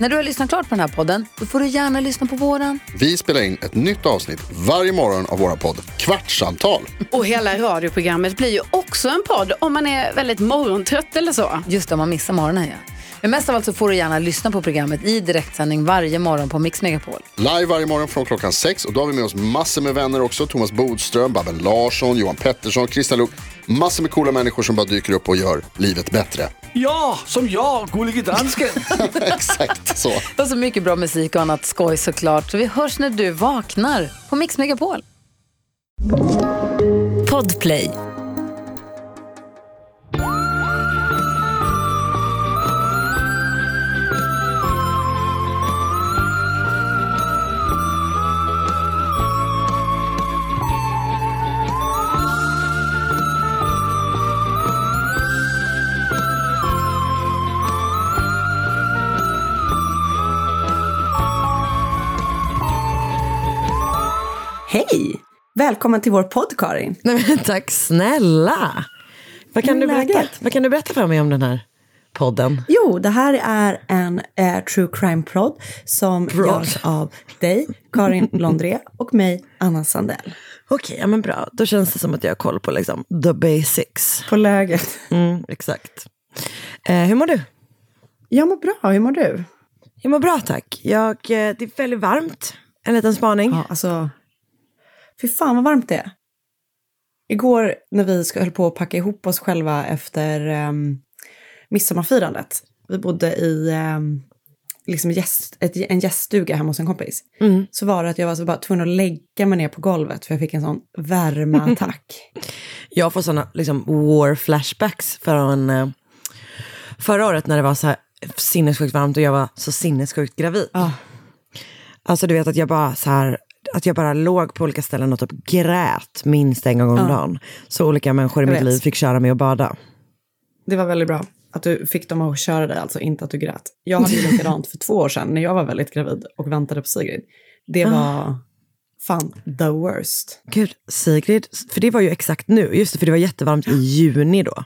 när du har lyssnat klart på den här podden, då får du gärna lyssna på våran. Vi spelar in ett nytt avsnitt varje morgon av våra podd Kvartsamtal. Och hela radioprogrammet blir ju också en podd om man är väldigt morgontrött eller så. Just det, om man missar morgonen ja. Men mest av allt så får du gärna lyssna på programmet i direktsändning varje morgon på Mix Megapol. Live varje morgon från klockan sex och då har vi med oss massor med vänner också. Thomas Bodström, Babben Larsson, Johan Pettersson, Christian Luuk. Massor med coola människor som bara dyker upp och gör livet bättre. Ja, som jag, gullige dansken. Exakt så. Och så mycket bra musik och annat skoj såklart. Så vi hörs när du vaknar på Mix Megapol. Podplay. Hej! Välkommen till vår podd, Karin. Nej, men tack snälla. Vad kan, du berätta, vad kan du berätta för mig om den här podden? Jo, det här är en eh, true crime-podd som Prod. görs av dig, Karin Londré, och mig, Anna Sandell. Okej, ja, men bra. Då känns det som att jag har koll på liksom, the basics. På läget. Mm, exakt. Eh, hur mår du? Jag mår bra, hur mår du? Jag mår bra tack. Jag, eh, det är väldigt varmt. En liten spaning. Ja, alltså... Fy fan vad varmt det är. Igår när vi höll på att packa ihop oss själva efter um, midsommarfirandet. Vi bodde i um, liksom gäst, ett, en gäststuga hemma hos en kompis. Mm. Så var det att jag var så bara tvungen att lägga mig ner på golvet för jag fick en sån värmeattack. Jag får sådana liksom, war flashbacks från eh, förra året när det var så här sinnessjukt varmt och jag var så sinnessjukt gravid. Ah. Alltså du vet att jag bara så här, att jag bara låg på olika ställen och typ grät minst en gång om Ja. dagen. Så olika människor i Jag mitt vet. liv fick köra mig och bada. Det var väldigt bra att du fick dem att köra dig, alltså inte att du grät. Jag hade ju likadant för två år sedan när jag var väldigt gravid och väntade på Sigrid. Det var fan the worst. Gud, Sigrid, för det var ju exakt nu, just det, för det var jättevarmt i juni då.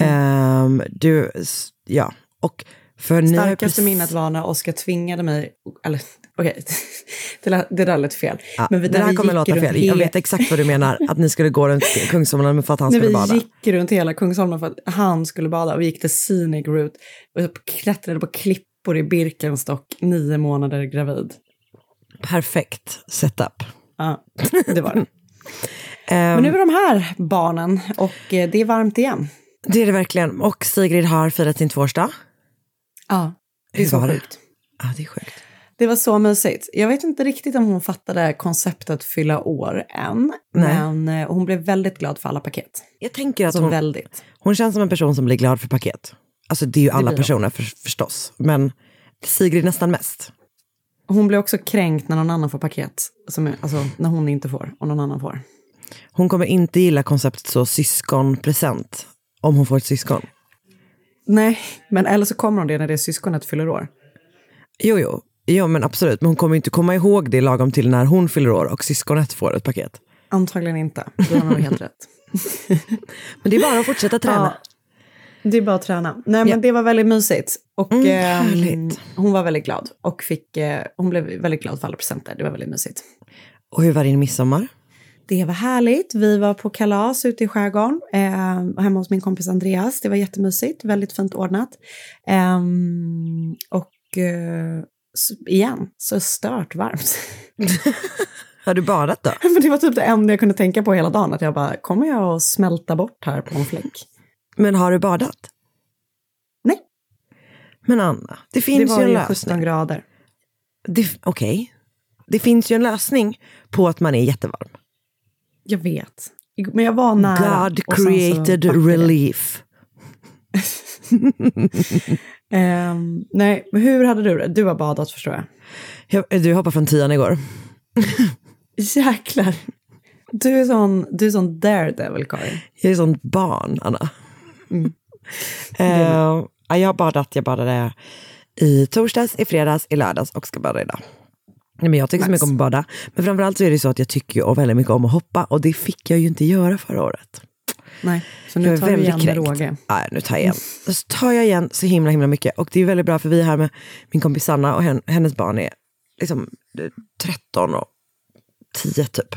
Ehm, du, s- ja, och för Starkaste precis- minnet var när Oskar tvingade mig, eller okej, det, lät- det där lät fel. Ja, Men vi, det vi kommer låta fel. Jag vet exakt vad du menar, att ni skulle gå runt Kungsholmen för att han När skulle vi bada. gick runt hela Kungsholmen för att han skulle bada och vi gick till scenic route och klättrade på klippor i Birkenstock, nio månader gravid. Perfekt setup. Ja, det var det. Ehm, Men nu är de här barnen och eh, det är varmt igen. Det är det verkligen. Och Sigrid har firat sin tvåårsdag. Ja, det är Hur så det? sjukt. Ja, det är sjukt. Det var så mysigt. Jag vet inte riktigt om hon fattade konceptet fylla år än, Nej. men eh, hon blev väldigt glad för alla paket. Jag tänker att hon, väldigt. hon känns som en person som blir glad för paket. Alltså det är ju alla personer för, förstås. Men Sigrid nästan mest. Hon blir också kränkt när någon annan får paket, som är, alltså när hon inte får och någon annan får. Hon kommer inte gilla konceptet så syskonpresent. Om hon får ett syskon. Nej, men eller så kommer hon det när det syskonet fyller år. Jo, jo. Jo, men absolut. Men hon kommer inte komma ihåg det lagom till när hon fyller år och syskonet får ett paket. Antagligen inte. Du har nog helt rätt. Men det är bara att fortsätta träna. Det är bara att träna. Nej, men Ja. det var väldigt mysigt. Och Mm, härligt. hon var väldigt glad. Och fick, eh, hon blev väldigt glad för alla presenter. Det var väldigt mysigt. Och hur var din midsommar? Det var härligt. Vi var på kalas ute i skärgården, eh, hemma hos min kompis Andreas. Det var jättemysigt, väldigt fint ordnat. Ehm, och eh, igen, så stört varmt. Har du badat då? Men det var typ det enda jag kunde tänka på hela dagen, att jag bara, kommer jag att smälta bort här på en fläck? Men har du badat? Nej. Men Anna, det Det finns var ju en ju lösning. 17 grader. Det- Okej. Det finns ju en lösning på att man är jättevarm. Jag vet. Men jag var nära. God created relief. Ehm, nej, men hur hade du det? Du har badat förstår jag. Jag, du hoppade från tian igår. Jäklar. Du är sån, du är sån daredevil, Karin. Jag är sånt barn, Anna. Mm. Eh, ja, jag har badat, jag badade i torsdags, i fredags, i lördags och ska bada idag. Nej, men jag tycker så mycket om att bada. Men framförallt så är det så att jag tycker ju väldigt mycket om att hoppa och det fick jag ju inte göra förra året. Nej, så nu tar du igen kränkt. råge. Nej, nu tar jag igen. Så tar jag igen så himla himla mycket. Och det är väldigt bra för vi är här med min kompis Sanna och hen, hennes barn är liksom eh, 13 och 10 typ.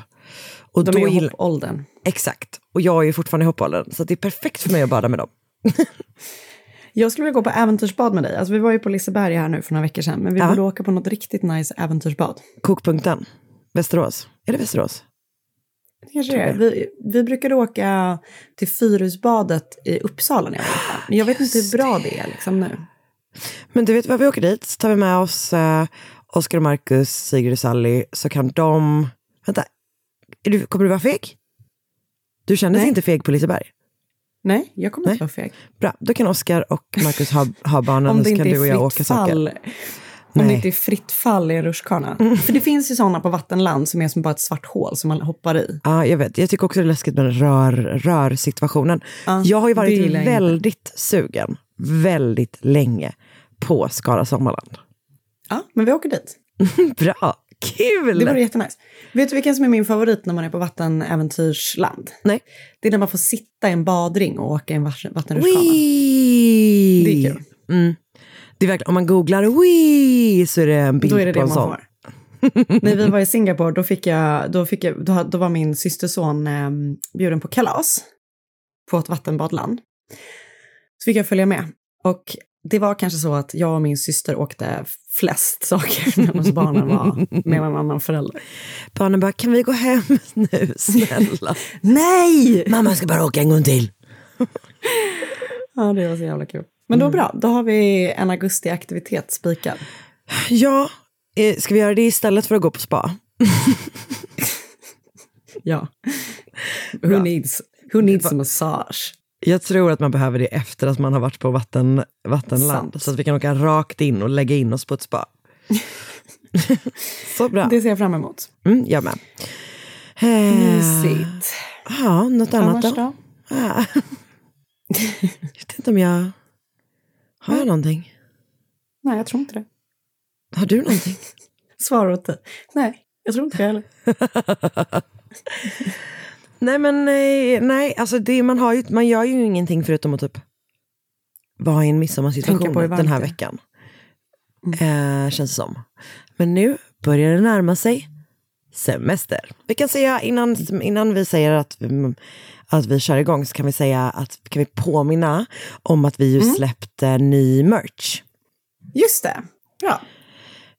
Och De då är i hoppåldern. Exakt. Och jag är ju fortfarande i hoppåldern. Så det är perfekt för mig att bada med dem. Jag skulle vilja gå på äventyrsbad med dig. Alltså, vi var ju på Liseberg här nu för några veckor sedan, men vi Ja. borde åka på något riktigt nice äventyrsbad. Kokpunkten. Västerås. Är det Västerås? Det kanske det är. Vi, vi brukade åka till Fyrhusbadet i Uppsala när jag var liten. Men jag vet inte hur bra det är liksom nu. Men du vet vad, vi åker dit så tar vi med oss eh, Oskar och Marcus, Sigrid och Sally, så kan de... Vänta, du, kommer du vara feg? Du kändes Nej. inte feg på Liseberg? Nej, jag kommer Nej. inte vara feg. Bra, då kan Oskar och Marcus ha, ha barnen så kan du och jag åka fritt saker. fall. Om Nej. det inte är fritt fall i en rutschkana. För det finns ju sådana på vattenland som är som bara ett svart hål som man hoppar i. Ja, jag vet. Jag tycker också det är läskigt med rör, rörsituationen. Ja, jag har ju varit väldigt sugen, väldigt länge, på Skara Sommarland. Ja, men vi åker dit. Bra, kul! Det vore jättenice. Vet du vilken som är min favorit när man är på vattenäventyrsland? Nej. Det är när man får sitta i en badring och åka i en vatten- vattenrutschkana. Det är kul. Mm. Det är verkligen, om man googlar Wii så är det en bild Då är det på det en man sån. får. När vi var i Singapore, då, fick jag, då, fick jag, då, då var min systerson eh, bjuden på kalas på ett vattenbadland. Så fick jag följa med. Och det var kanske så att jag och min syster åkte flest saker medan barnen var med en annan förälder. Barnen bara, kan vi gå hem nu snälla? Nej! Mamma ska bara åka en gång till. Ja, det var så jävla kul. Men då bra, då har vi en augustiaktivitet spikad. Ja, eh, ska vi göra det istället för att gå på spa? Ja. Who needs, who needs a massage? Jag tror att man behöver det efter att man har varit på vatten, vattenland. Sant. Så att vi kan åka rakt in och lägga in oss på ett spa. Så bra. Det ser jag fram emot. Mm, jag med. Eh, Mysigt. Ja, något annat Annars då? då? Ja. Jag vet inte om jag... Har jag någonting? Nej, jag tror inte det. Har du någonting? Svar åt dig. Nej, jag tror inte det heller. nej men nej, nej alltså det, man, har ju, man gör ju ingenting förutom att typ vara i en midsommarsituation den här veckan. Eh, känns det som. Men nu börjar det närma sig semester. Vi kan säga innan, innan vi säger att vi, att vi kör igång så kan vi säga att kan vi påminna om att vi ju Mm. släppte ny merch. Just det. Bra.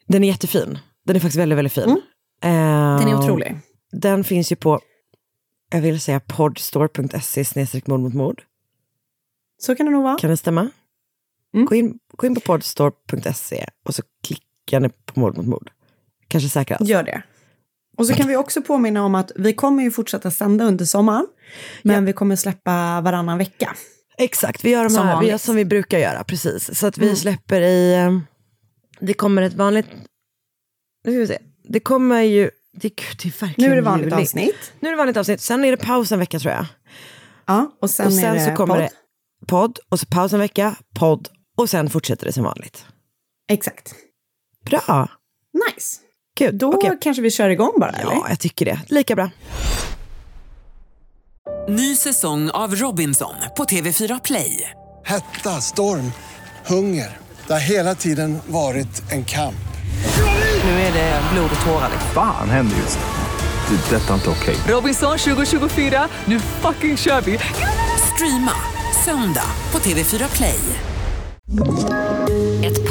Den är jättefin. Den är faktiskt väldigt, väldigt fin. Mm. Den är otrolig. Den finns ju på, jag vill säga podstore.se snedstreck mord mot mord. Så kan det nog vara. Kan det stämma? Mm. Gå, in, gå in på podstore.se och så klickar ni på mord mot mord. Kanske säkrast. Gör det. Och så kan vi också påminna om att vi kommer ju fortsätta sända under sommaren. Men vi kommer släppa varannan vecka. Exakt, vi gör de Som här, vi gör som vi brukar göra. Precis. Så att vi Mm. släpper i, eh, det kommer ett vanligt, nu ska vi se. Det kommer ju, det, gud, det är verkligen Nu är det vanligt juli. avsnitt. Nu är det vanligt avsnitt, sen är det paus en vecka tror jag. Ja, och sen, och sen är det så kommer podd. det podd, och så paus en vecka, podd, och sen fortsätter det som vanligt. Exakt. Bra, Nice. Kul. Då Okej. kanske vi kör igång bara, eller? Ja, jag tycker det. Lika bra. Ny säsong av Robinson på TV4 Play. Hetta, storm, hunger. Det har hela tiden varit en kamp. Nu är det blod och tårar. Fan händer just det. Det är detta inte okej. Robinson 2024, nu fucking kör vi! Streama söndag på TV4 Play.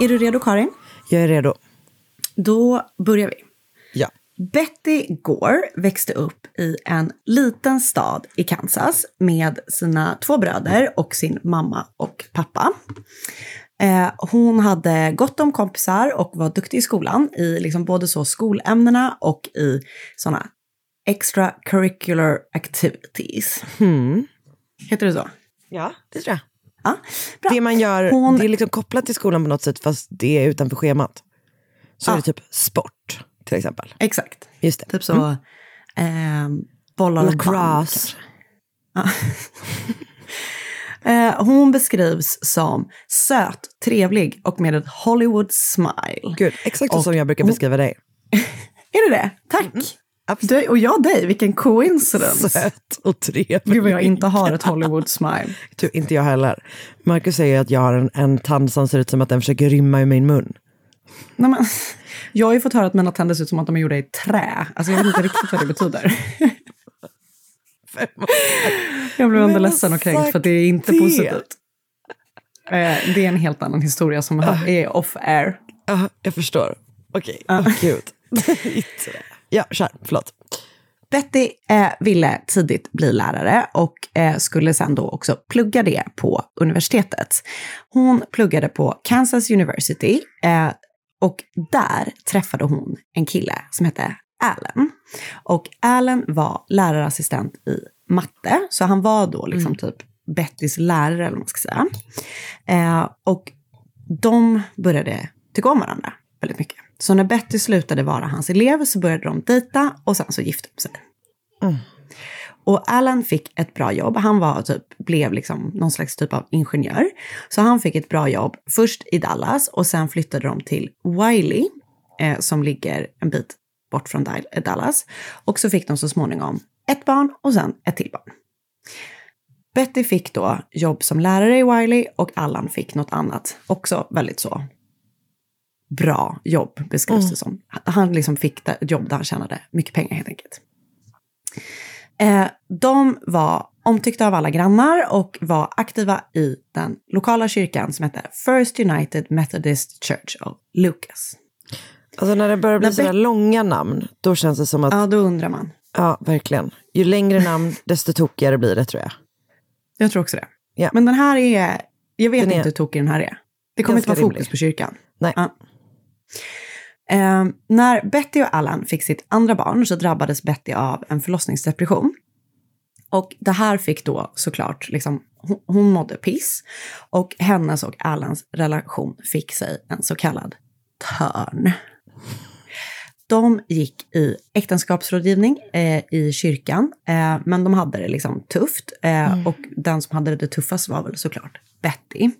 Är du redo Karin? Jag är redo. Då börjar vi. Ja. Betty Gore växte upp i en liten stad i Kansas med sina två bröder och sin mamma och pappa. Eh, hon hade gott om kompisar och var duktig i skolan i liksom både så skolämnena och i sådana extracurricular activities. Hmm. Heter det så? Ja, det tror jag. Ja, Det man gör, Hon- det är liksom kopplat till skolan på något sätt fast det är utanför schemat. Så är det typ sport till exempel. Exakt. Just det. Typ så, Mm. eh, bollar och Lacrosse. Ja. eh, hon beskrivs som söt, trevlig och med ett Hollywood smile. Gud, exakt Och som jag brukar beskriva dig. Är det det? Tack! Du, och jag dig, vilken coincidence. Söt och trevlig. Gud vad jag inte har ett Hollywood smile. Du, inte jag heller. Marcus säger att jag har en, en tand som ser ut som att den försöker rymma ur min mun. Nej, men, jag har ju fått höra att mina tänder ser ut som att de är gjorda i trä. Alltså jag vet inte riktigt vad det betyder. jag blev ändå ledsen och kränkt för att det är inte det? positivt. Eh, Det är en helt annan historia som är off air. Ja, jag förstår. Okej, okay. gud. ja, kör. Förlåt. Betty eh, ville tidigt bli lärare och eh, skulle sen då också plugga det på universitetet. Hon pluggade på Kansas University eh, och där träffade hon en kille som hette Allen. Och Allen var lärarassistent i matte, så han var då liksom typ Bettys lärare eller vad man ska säga. Eh, och de började tycka om varandra väldigt mycket. Så när Betty slutade vara hans elev så började de dejta och sen så gifte de sig. Och Alan fick ett bra jobb. Han var typ, blev liksom någon slags typ av ingenjör. Så han fick ett bra jobb först i Dallas och sen flyttade de till Wiley eh, som ligger en bit bort från Dal- Dallas. Och så fick de så småningom ett barn och sen ett till barn. Betty fick då jobb som lärare i Wiley och Allan fick något annat, också väldigt så bra jobb beskrivs det som. Han liksom fick ett jobb där han tjänade mycket pengar helt enkelt. Eh, de var omtyckta av alla grannar och var aktiva i den lokala kyrkan som hette First United Methodist Church of Lucas. Alltså när det börjar bli sådär långa namn, då känns det som att... Ja, då undrar man. Ja, verkligen. Ju längre namn, desto tokigare blir det tror jag. Jag tror också det. Ja. Men den här är, jag vet är inte hur tokig den här är. Det kommer inte vara fokus rimlig. på kyrkan. Nej. Ja. Eh, när Betty och Allan fick sitt andra barn så drabbades Betty av en förlossningsdepression. Och det här fick då såklart, liksom, hon, hon mådde piss. Och hennes och Allans relation fick sig en så kallad törn. De gick i äktenskapsrådgivning eh, i kyrkan, eh, men de hade det liksom tufft. Eh, Och den som hade det tuffast var väl såklart Betty.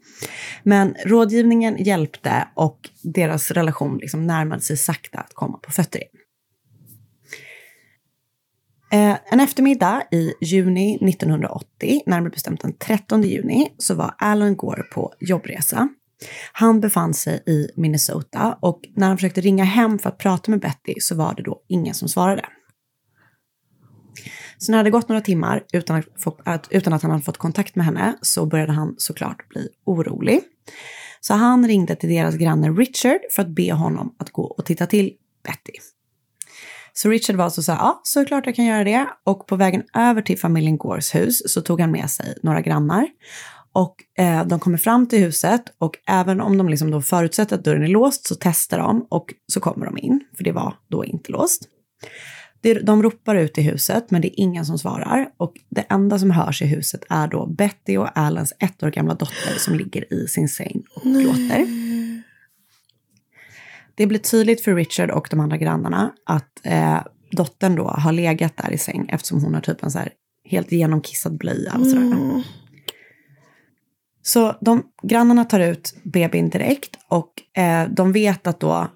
Men rådgivningen hjälpte och deras relation liksom närmade sig sakta att komma på fötter igen. Eh, en eftermiddag i juni 1980, närmare bestämt den 13 juni, så var Alan Gore på jobbresa. Han befann sig i Minnesota och när han försökte ringa hem för att prata med Betty så var det då ingen som svarade. Så när det hade gått några timmar utan att, få, att, utan att han hade fått kontakt med henne så började han såklart bli orolig. Så han ringde till deras granne Richard för att be honom att gå och titta till Betty. Så Richard var alltså så sa, ja, såklart jag kan göra det. Och på vägen över till familjen Gores hus så tog han med sig några grannar. Och eh, de kommer fram till huset och även om de liksom då förutsätter att dörren är låst så testar de och så kommer de in, för det var då inte låst. Det, de ropar ut i huset men det är ingen som svarar och det enda som hörs i huset är då Betty och Alans ett år gamla dotter som ligger i sin säng och gråter. Det blir tydligt för Richard och de andra grannarna att eh, dottern då har legat där i säng eftersom hon har typ en så här helt genomkissad blöja och sådär. Så de, grannarna tar ut bebin direkt och eh, de vet att då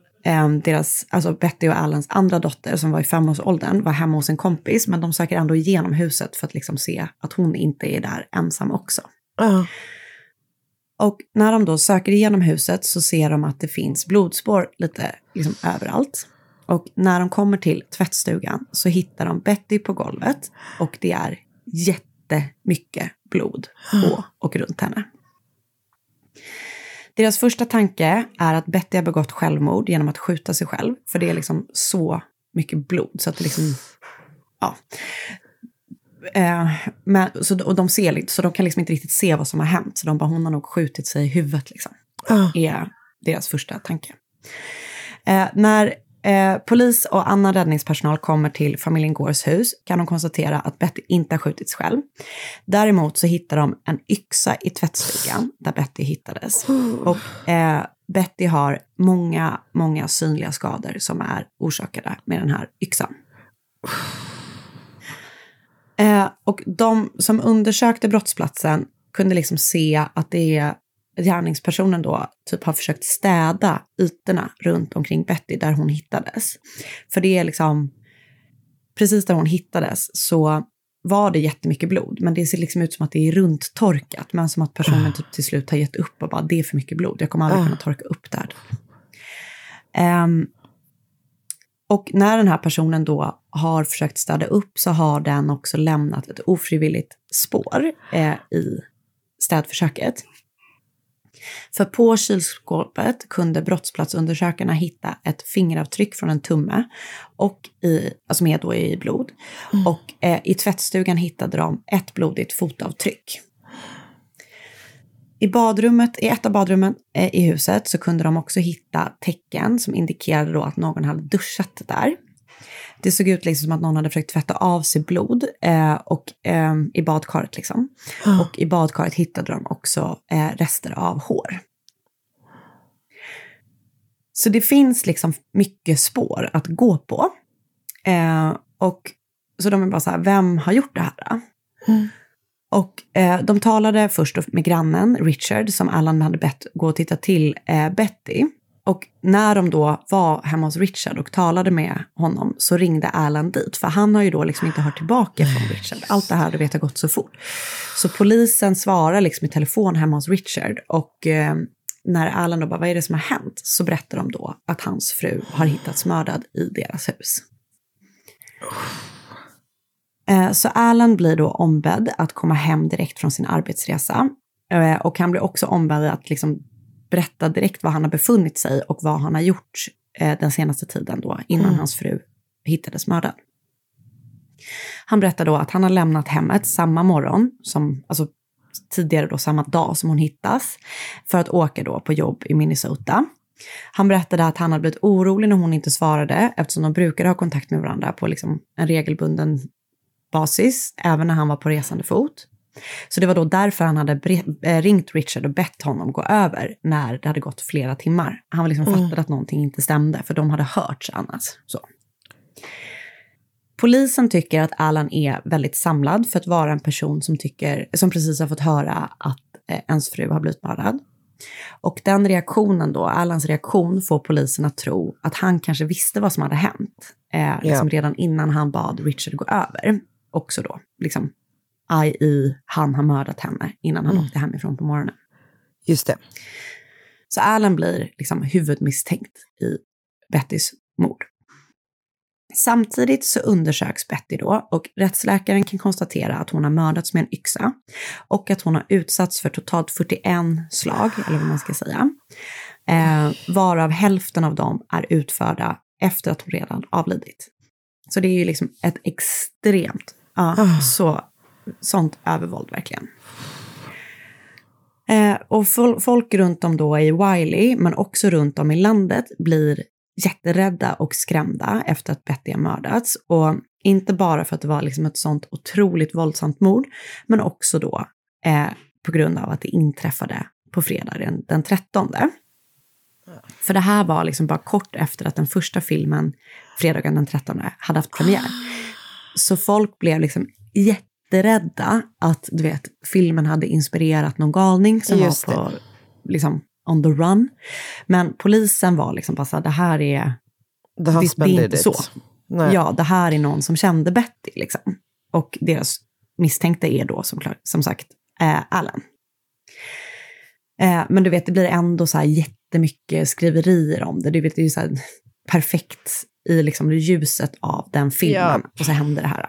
deras, alltså Betty och Allans andra dotter som var i femårsåldern var hemma hos en kompis men de söker ändå igenom huset för att liksom se att hon inte är där ensam också. Ja. Och när de då söker igenom huset så ser de att det finns blodspår lite liksom överallt. Och när de kommer till tvättstugan så hittar de Betty på golvet och det är jättemycket blod på och runt henne. Deras första tanke är att Betty har begått självmord genom att skjuta sig själv. För det är liksom så mycket blod så att det liksom, ja. Eh, men, så, och de ser, så de kan liksom inte riktigt se vad som har hänt. Så de bara, hon har nog skjutit sig i huvudet liksom. Är deras första tanke. Eh, när eh, polis och annan räddningspersonal kommer till familjen Gores hus kan de konstatera att Betty inte har skjutits själv. Däremot så hittar de en yxa i tvättstugan där Betty hittades. Och eh, Betty har många, många synliga skador som är orsakade med den här yxan. Eh, och de som undersökte brottsplatsen kunde liksom se att det är gärningspersonen då typ har försökt städa ytorna runt omkring Betty där hon hittades. För det är liksom, precis där hon hittades så var det jättemycket blod, men det ser liksom ut som att det är runttorkat, men som att personen typ till slut har gett upp och bara, det är för mycket blod, jag kommer aldrig Ah. kunna torka upp det här. Ehm, och när den här personen då har försökt städa upp så har den också lämnat ett ofrivilligt spår eh, i städförsöket. För på kylskåpet kunde brottsplatsundersökarna hitta ett fingeravtryck från en tumme, och i, alltså med då i blod. Och eh, i tvättstugan hittade de ett blodigt fotavtryck. I badrummet, i ett av badrummen eh, i huset så kunde de också hitta tecken som indikerade då att någon hade duschat där. Det såg ut liksom som att någon hade försökt tvätta av sig blod eh, och, eh, i badkaret. Liksom. Och i badkaret hittade de också eh, rester av hår. Så det finns liksom mycket spår att gå på. Eh, och så de är bara så här, vem har gjort det här? Då? Och eh, de talade först med grannen Richard som Allan hade bett gå och titta till eh, Betty. Och när de då var hemma hos Richard och talade med honom så ringde Alan dit. För han har ju då liksom inte hört tillbaka från Richard. Allt det här du vet har gått så fort. Så polisen svarar liksom i telefon hemma hos Richard. Och eh, när Alan då bara, vad är det som har hänt? Så berättar de då att hans fru har hittats mördad i deras hus. Eh, Så Alan blir då ombedd att komma hem direkt från sin arbetsresa. Eh, Och han blir också ombedd att liksom berätta direkt var han har befunnit sig och vad han har gjort eh, den senaste tiden då, innan Mm. hans fru hittades mördad. Han berättar då att han har lämnat hemmet samma morgon, som, alltså tidigare då samma dag som hon hittas, för att åka då på jobb i Minnesota. Han berättade att han hade blivit orolig när hon inte svarade, eftersom de brukade ha kontakt med varandra på liksom en regelbunden basis, även när han var på resande fot. Så det var då därför han hade eh, ringt Richard och bett honom gå över när det hade gått flera timmar. Han var liksom Mm. fattade att någonting inte stämde, för de hade hörts annars. Så. Polisen tycker att Alan är väldigt samlad för att vara en person som, tycker, som precis har fått höra att eh, ens fru har blivit mördad. Och den reaktionen då, Alans reaktion, får polisen att tro att han kanske visste vad som hade hänt. Eh, liksom redan innan han bad Richard gå över. Också då, liksom, i han har mördat henne innan han Mm. åkte hemifrån på morgonen. Just det. Så Alan blir liksom huvudmisstänkt i Bettys mord. Samtidigt så undersöks Betty då och rättsläkaren kan konstatera att hon har mördats med en yxa och att hon har utsatts för totalt 41 slag, eller vad man ska säga. Eh, varav hälften av dem är utförda efter att hon redan avlidit. Så det är ju liksom ett extremt, ja, så, sånt övervåld verkligen. Eh, och fol- folk runt om då i Wiley, men också runt om i landet, blir jätterädda och skrämda efter att Betty har mördats. Och inte bara för att det var liksom ett sånt otroligt våldsamt mord, men också då eh, på grund av att det inträffade på fredagen den, 13. För det här var liksom bara kort efter att den första filmen, fredagen den 13, hade haft premiär. Så folk blev liksom jätterädda att du vet, filmen hade inspirerat någon galning som Just var på, liksom, on the run. Men polisen var liksom bara så här, det här är... The husband det är inte så. Nej. Ja, det här är någon som kände Betty liksom. Och deras misstänkta är då som, som sagt eh, Alan. Eh, men du vet, det blir ändå så här jättemycket skriverier om det. Du vet, det är ju så här perfekt i liksom ljuset av den filmen. Ja. Och så händer det här.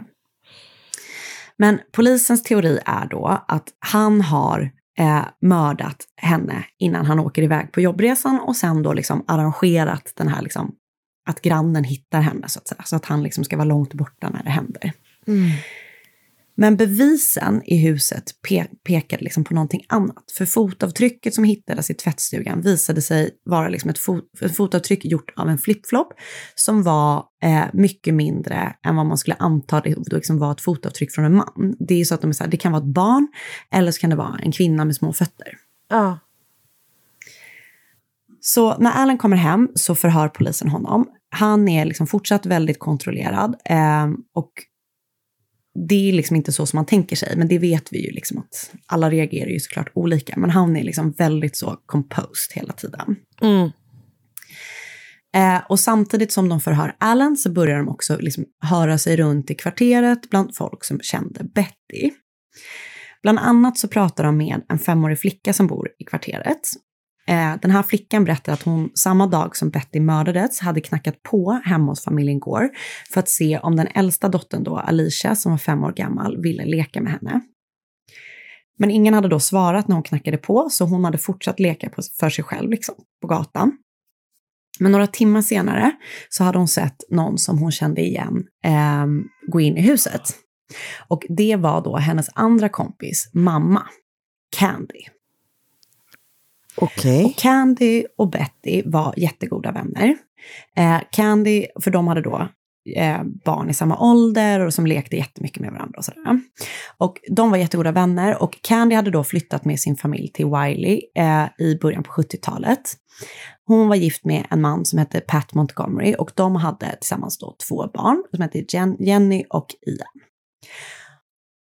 Men polisens teori är då att han har eh, mördat henne innan han åker iväg på jobbresan och sen då liksom arrangerat den här liksom, att grannen hittar henne så att säga. Så att han liksom ska vara långt borta när det händer. Mm. Men bevisen i huset pe pekade liksom på någonting annat. För fotavtrycket som hittades i tvättstugan visade sig vara liksom ett, fot ett fotavtryck gjort av en flipflop som var eh, mycket mindre än vad man skulle anta det liksom var ett fotavtryck från en man. Det är så att de är så här, det kan vara ett barn eller så kan det vara en kvinna med små fötter. Ja. Så när Alan kommer hem så förhör polisen honom. Han är liksom fortsatt väldigt kontrollerad eh, och det är liksom inte så som man tänker sig, men det vet vi ju liksom att alla reagerar ju såklart olika, men han är liksom väldigt så composed hela tiden. Mm. Eh, och samtidigt som de förhör Alan så börjar de också liksom höra sig runt i kvarteret bland folk som kände Betty. Bland annat så pratar de med en femårig flicka som bor i kvarteret. Eh, den här flickan berättar att hon samma dag som Betty mördades hade knackat på hemma hos familjen Gore för att se om den äldsta dottern då, Alicia, som var fem år gammal, ville leka med henne. Men ingen hade då svarat när hon knackade på, så hon hade fortsatt leka på, för sig själv liksom, på gatan. Men några timmar senare så hade hon sett någon som hon kände igen eh, gå in i huset. Och det var då hennes andra kompis, mamma, Candy. Okej. Och Candy och Betty var jättegoda vänner. Eh, Candy, för de hade då eh, barn i samma ålder och som lekte jättemycket med varandra och sådär. Och de var jättegoda vänner och Candy hade då flyttat med sin familj till Wiley eh, i början på 70-talet. Hon var gift med en man som hette Pat Montgomery och de hade tillsammans då två barn som hette Jen- Jenny och Ian.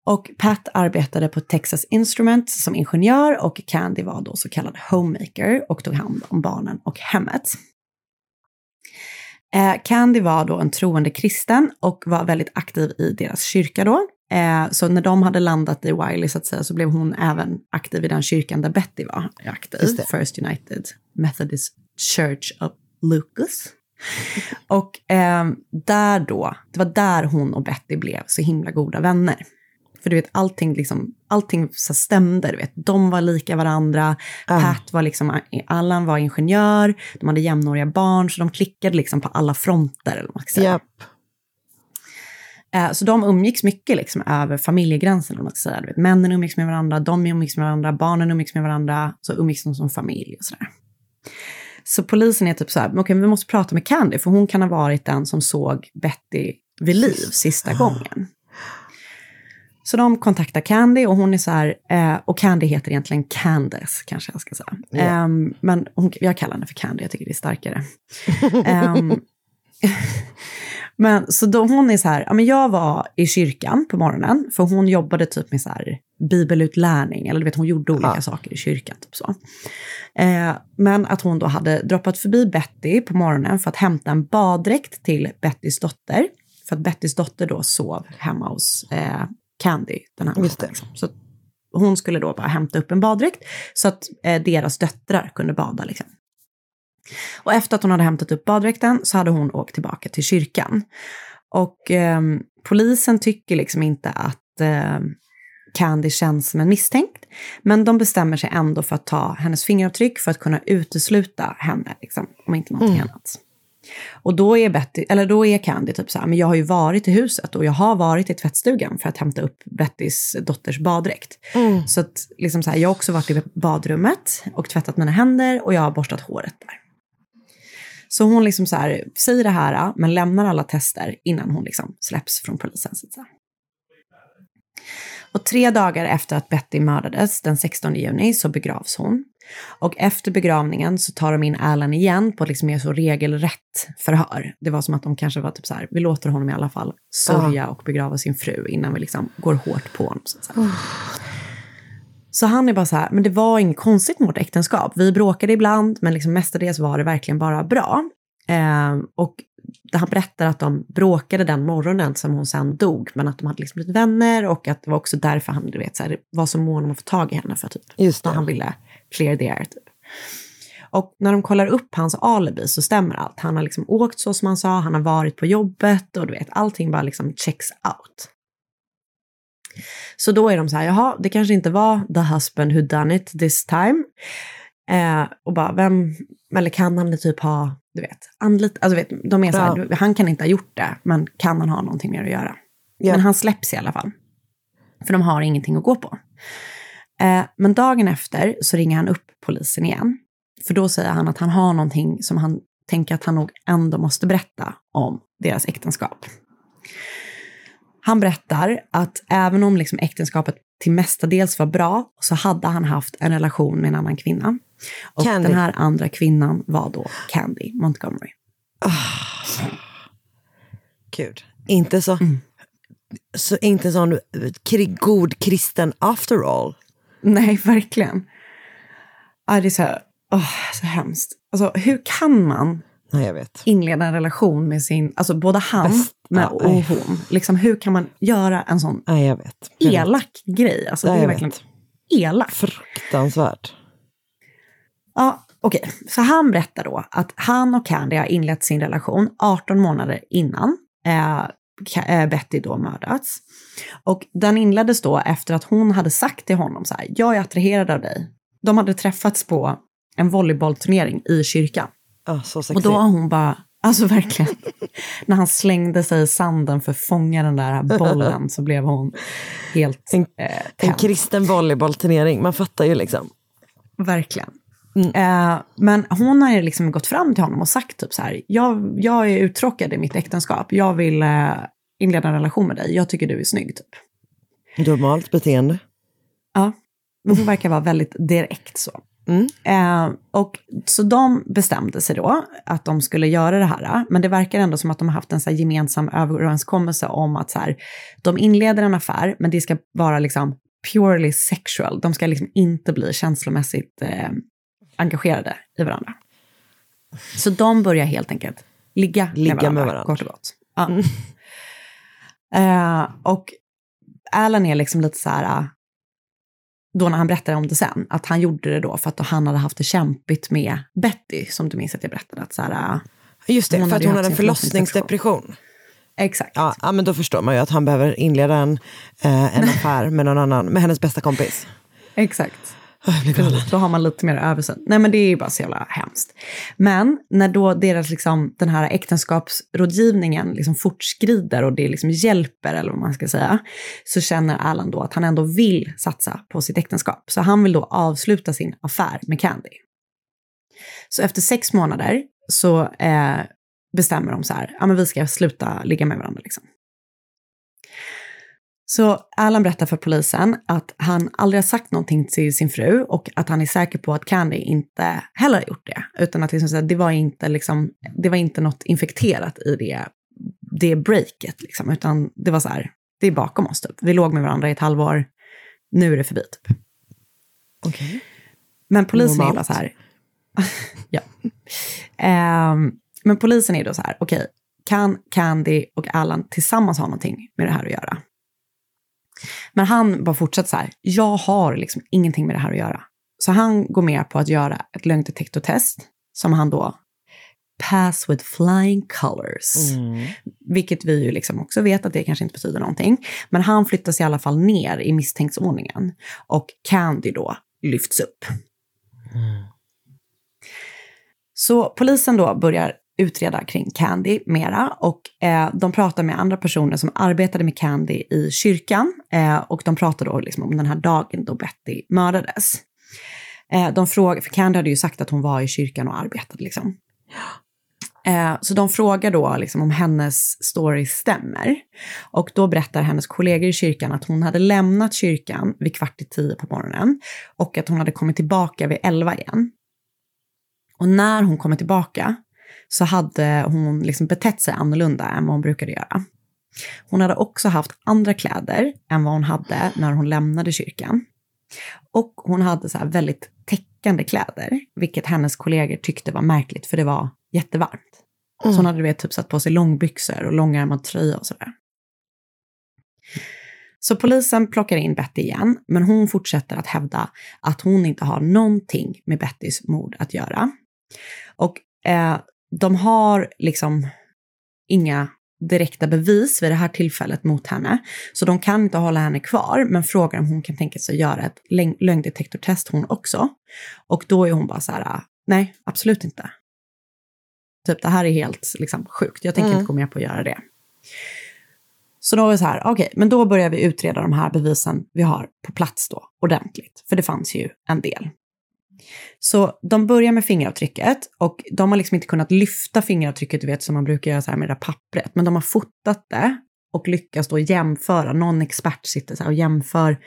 Och Pat arbetade på Texas Instruments som ingenjör och Candy var då så kallad homemaker och tog hand om barnen och hemmet. Eh, Candy var då en troende kristen och var väldigt aktiv i deras kyrka då. Eh, så när de hade landat i Wiley så att säga så blev hon även aktiv i den kyrkan där Betty var aktiv. First United Methodist Church of Lucas. Och eh, där då, det var där hon och Betty blev så himla goda vänner. För du vet, allting, liksom, allting så stämde. Du vet. De var lika varandra. Pat var liksom, Allan var ingenjör. De hade jämnåriga barn, så de klickade liksom på alla fronter. Eller man. Japp. Eh, Så de umgicks mycket liksom över familjegränsen. Man ska säga. Du vet, männen umgicks med varandra, de umgicks med varandra, barnen umgicks med varandra. Så umgicks de som familj och sådär. Så polisen är typ så här, "Men okej, men vi måste prata med Candy, för hon kan ha varit den som såg Betty vid liv sista gången. Så de kontaktar Candy och hon är så här, eh, och Candy heter egentligen Candace kanske jag ska säga. Ja. Ehm, men hon, jag kallar henne för Candy, jag tycker det är starkare. Ehm, men så då hon är så här, ja men jag var i kyrkan på morgonen, för hon jobbade typ med så här bibelutlärning, eller du vet hon gjorde olika saker i kyrkan. Typ så. Eh, men att hon då hade droppat förbi Betty på morgonen för att hämta en baddräkt till Bettys dotter. För att Bettys dotter då sov hemma hos eh, Candy den här natten. Liksom. Så hon skulle då bara hämta upp en baddräkt så att eh, deras döttrar kunde bada. Liksom. Och efter att hon hade hämtat upp baddräkten så hade hon åkt tillbaka till kyrkan. Och ehm, polisen tycker liksom inte att eh, Candy känns som en misstänkt. Men de bestämmer sig ändå för att ta hennes fingeravtryck för att kunna utesluta henne, liksom, om inte någonting Mm. annat. Och då är, Betty, eller då är Candy typ så här, men jag har ju varit i huset och jag har varit i tvättstugan för att hämta upp Bettys dotters baddräkt. Mm. Så att liksom så här, jag har också varit i badrummet och tvättat mina händer och jag har borstat håret där. Så hon liksom så här, säger det här, men lämnar alla tester innan hon liksom släpps från polisen. Så att säga. Och tre dagar efter att Betty mördades, den 16 juni, så begravs hon. Och efter begravningen så tar de in Alan igen på ett liksom mer så regelrätt förhör. Det var som att de kanske var typ så här, vi låter honom i alla fall sörja och begrava sin fru innan vi liksom går hårt på honom. Så, säga. så han är bara så här, men det var inget konstigt med vårt äktenskap. Vi bråkade ibland, men liksom mestadels var det verkligen bara bra. Eh, och han berättar att de bråkade den morgonen som hon sen dog, men att de hade liksom blivit vänner och att det var också därför han du vet, så här, var så mån om att få tag i henne för typ, Just det. han ville clear the air typ. Och när de kollar upp hans alibi så stämmer allt. Han har liksom åkt så som han sa, han har varit på jobbet och du vet, allting bara liksom checks out. Så då är de så här, jaha, det kanske inte var the husband who done it this time. Eh, och bara, vem, eller kan han typ ha, du vet, anlit, alltså vet, de är så här, Ja. han kan inte ha gjort det, men kan han ha någonting mer att göra? Ja. Men han släpps i alla fall. För de har ingenting att gå på. Eh, men dagen efter så ringer han upp polisen igen. För då säger han att han har någonting som han tänker att han nog ändå måste berätta om deras äktenskap. Han berättar att även om liksom äktenskapet till mestadels var bra så hade han haft en relation med en annan kvinna. Och Candy. den här andra kvinnan var då Candy Montgomery. Gud. Inte så, Mm. så inte sån god kristen after all. Nej, verkligen. Ja, det är så, här, åh, så hemskt. Alltså, hur kan man Nej, inleda en relation med sin, alltså både han med, och nej. hon. Liksom, hur kan man göra en sån Nej, elak grej? Alltså, Ja, det är verkligen vet. elakt. Fruktansvärt. Ja, okej. Så han berättar då att han och Candy har inlett sin relation 18 månader innan eh, eh, Betty då mördats. Och den inleddes då efter att hon hade sagt till honom så här, jag är attraherad av dig. De hade träffats på en volleybollturnering i kyrkan. Ah, så sexy. Och då har hon bara, alltså verkligen, när han slängde sig i sanden för att fånga den där bollen så blev hon helt En, eh, en tänd. kristen volleybollturnering, man fattar ju liksom. Verkligen. Eh, men hon har liksom gått fram till honom och sagt typ så här, jag, jag är uttråkad i mitt äktenskap, jag vill eh, inleda en relation med dig, jag tycker du är snygg typ. Normalt beteende. Ja, men hon verkar vara väldigt direkt så. Mm. Eh, och så de bestämde sig då att de skulle göra det här, men det verkar ändå som att de har haft en så gemensam överenskommelse om att så här, de inleder en affär, men det ska vara liksom purely sexual. De ska liksom inte bli känslomässigt eh, engagerade i varandra. Så de börjar helt enkelt ligga, Ligga med, varandra, med varandra. kort och gott. Ja. Eh, och Alan är liksom lite så här, eh, då när han berättar om det sen, att han gjorde det då för att han hade haft det kämpigt med Betty, som du minns att jag berättade. Att så här, eh, Just det, för att hon hade en förlossningsdepression. Exakt. Ja, ja, men då förstår man ju att han behöver inleda en, eh, en affär med någon annan, med hennes bästa kompis. Exakt. Jag blir galen. Precis, då har man lite mer översyn. Nej men det är ju bara så jävla hemskt. Men när då deras liksom, den här äktenskapsrådgivningen liksom fortskrider och det liksom hjälper, eller vad man ska säga, så känner Alan då att han ändå vill satsa på sitt äktenskap. Så han vill då avsluta sin affär med Candy. Så efter sex månader så eh, bestämmer de så här, ja men vi ska sluta ligga med varandra liksom. Så Alan berättar för polisen att han aldrig har sagt någonting till sin fru och att han är säker på att Candy inte heller har gjort det. Utan att liksom, det, var inte, liksom, det var inte något infekterat i det, det breaket. Liksom, utan det var så här, det är bakom oss typ. Vi låg med varandra i ett halvår, nu är det förbi typ. Okej. Men polisen är Normalt. bara så här, ja. Ehm, men polisen är då så här, okej, kan Candy och Alan tillsammans ha någonting med det här att göra? Men han bara fortsätter så här, jag har liksom ingenting med det här att göra. Så han går med på att göra ett lögndetektortest som han då pass with flying colors. Mm. Vilket vi ju liksom också vet att det kanske inte betyder någonting. Men han flyttas i alla fall ner i misstänktsordningen. Och Candy då lyfts upp. Så polisen då börjar utreda kring Candy mera och eh, de pratar med andra personer som arbetade med Candy i kyrkan eh, och de pratar då liksom om den här dagen då Betty mördades. Eh, de frågar, för Candy hade ju sagt att hon var i kyrkan och arbetade liksom. Eh, så de frågar då liksom om hennes story stämmer. Och då berättar hennes kollegor i kyrkan att hon hade lämnat kyrkan vid kvart i tio på morgonen och att hon hade kommit tillbaka vid elva igen. Och när hon kommer tillbaka så hade hon liksom betett sig annorlunda än vad hon brukade göra. Hon hade också haft andra kläder än vad hon hade när hon lämnade kyrkan. Och hon hade så här väldigt täckande kläder, vilket hennes kollegor tyckte var märkligt för det var jättevarmt. Så hon hade vet, typ satt på sig långbyxor och långärmad tröja och sådär. Så polisen plockar in Betty igen, men hon fortsätter att hävda att hon inte har någonting med Bettys mord att göra. Och eh, de har liksom inga direkta bevis vid det här tillfället mot henne. Så de kan inte hålla henne kvar, men frågar om hon kan tänka sig göra ett lögn- lögndetektortest hon också. Och då är hon bara så här, nej, absolut inte. Typ det här är helt liksom, sjukt, jag tänker Mm. inte gå med på att göra det. Så då var det så här, okej, men då börjar vi utreda de här bevisen vi har på plats då, ordentligt. För det fanns ju en del. Så de börjar med fingeravtrycket och de har liksom inte kunnat lyfta fingeravtrycket, du vet, som man brukar göra så här med det där pappret. Men de har fotat det och lyckas då jämföra. Någon expert sitter så och jämför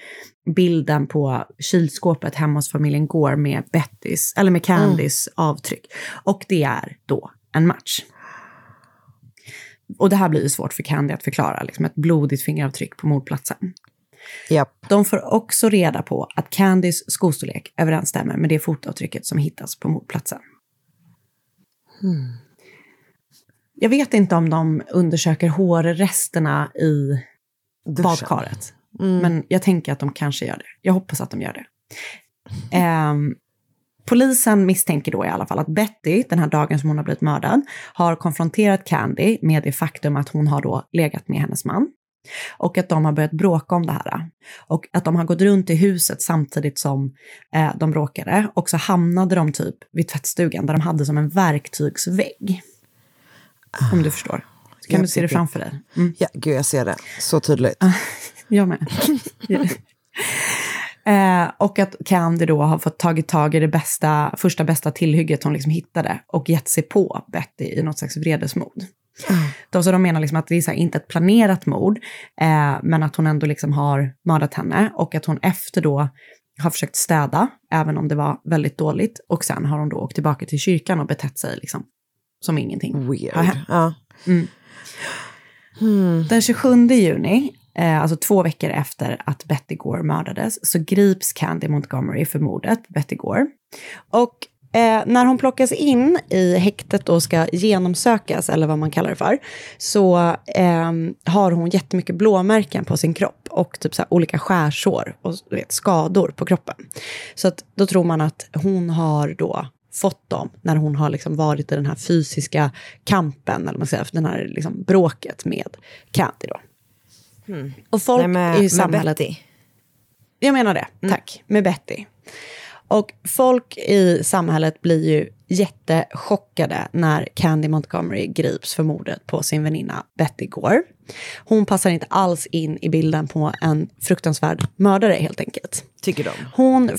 bilden på kylskåpet hemma hos familjen Gore med Bettys, eller med Candys avtryck. Och det är då en match. Och det här blir ju svårt för Candy att förklara, liksom ett blodigt fingeravtryck på mordplatsen. De får också reda på att Candys skostorlek överensstämmer med det fotavtrycket som hittas på mordplatsen. Jag vet inte om de undersöker hårresterna i badkaret. Men jag tänker att de kanske gör det. Jag hoppas att de gör det. Ehm, polisen misstänker då i alla fall att Betty, den här dagen som hon har blivit mördad, har konfronterat Candy med det faktum att hon har då legat med hennes man. Och att de har börjat bråka om det här. Och att de har gått runt i huset samtidigt som eh, de bråkade. Och så hamnade de typ vid tvättstugan där de hade som en verktygsvägg. Om du förstår. Kan Ja, du se det typ. framför dig? Mm. Ja, gud jag ser det. Så tydligt. Jag med. eh, och att Candy då har fått tagit tag i det bästa, första bästa tillhygget hon liksom hittade och gett sig på Betty i något slags vredesmod. De, så de menar liksom att det är så här, inte ett planerat mord, eh, men att hon ändå liksom har mördat henne och att hon efter då har försökt städa, även om det var väldigt dåligt. Och sen har hon då åkt tillbaka till kyrkan och betett sig liksom som ingenting Weird. har hänt. Ja. Mm. Den 27 juni, eh, alltså två veckor efter att Betty Gore mördades, så grips Candy Montgomery för mordet på Betty Gore. Och eh, när hon plockas in i häktet och ska genomsökas, eller vad man kallar det för, så eh, har hon jättemycket blåmärken på sin kropp och typ så olika skärsår och vet, skador på kroppen. Så att då tror man att hon har då fått dem när hon har liksom varit i den här fysiska kampen, eller vad man säger, den här liksom bråket med Candy då. Och folk Nej, med- i med samhället... Betty. Jag menar det, tack. Med Betty. Och folk i samhället blir ju jättechockade när Candy Montgomery grips för mordet på sin väninna Betty Gore. Hon passar inte alls in i bilden på en fruktansvärd mördare helt enkelt. Tycker de. Hon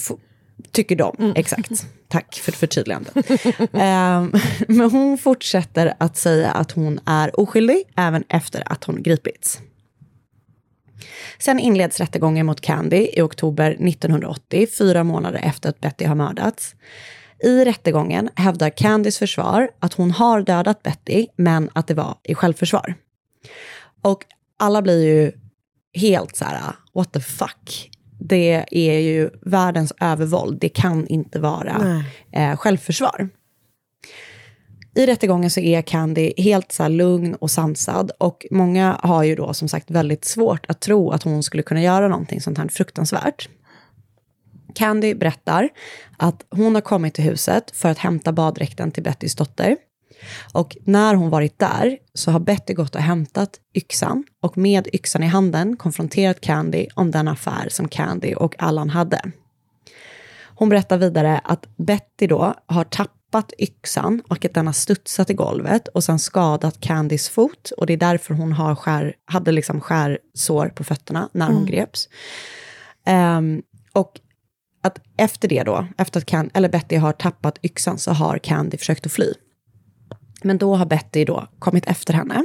tycker de, exakt. Tack för förtydligandet. Ehm, men hon fortsätter att säga att hon är oskyldig även efter att hon gripits. Sen inleds rättegången mot Candy i oktober 1980, fyra månader efter att Betty har mördats. I rättegången hävdar Candys försvar att hon har dödat Betty, men att det var i självförsvar. Och alla blir ju helt så här, what the fuck. Det är ju världens övervåld. Det kan inte vara eh, självförsvar. I rättegången så är Candy helt så här lugn och sansad och många har ju då som sagt väldigt svårt att tro att hon skulle kunna göra någonting sånt här fruktansvärt. Candy berättar att hon har kommit till huset för att hämta baddräkten till Bettys dotter. Och när hon varit där så har Betty gått och hämtat yxan och med yxan i handen konfronterat Candy om den affär som Candy och Allan hade. Hon berättar vidare att Betty då har tappat yxan och att den har studsat i golvet och sen skadat Candys fot och det är därför hon har skär, hade liksom skärsår på fötterna när hon Mm. greps. Ehm, och att efter det då, efter att Can, eller Betty har tappat yxan så har Candy försökt att fly. Men då har Betty då kommit efter henne.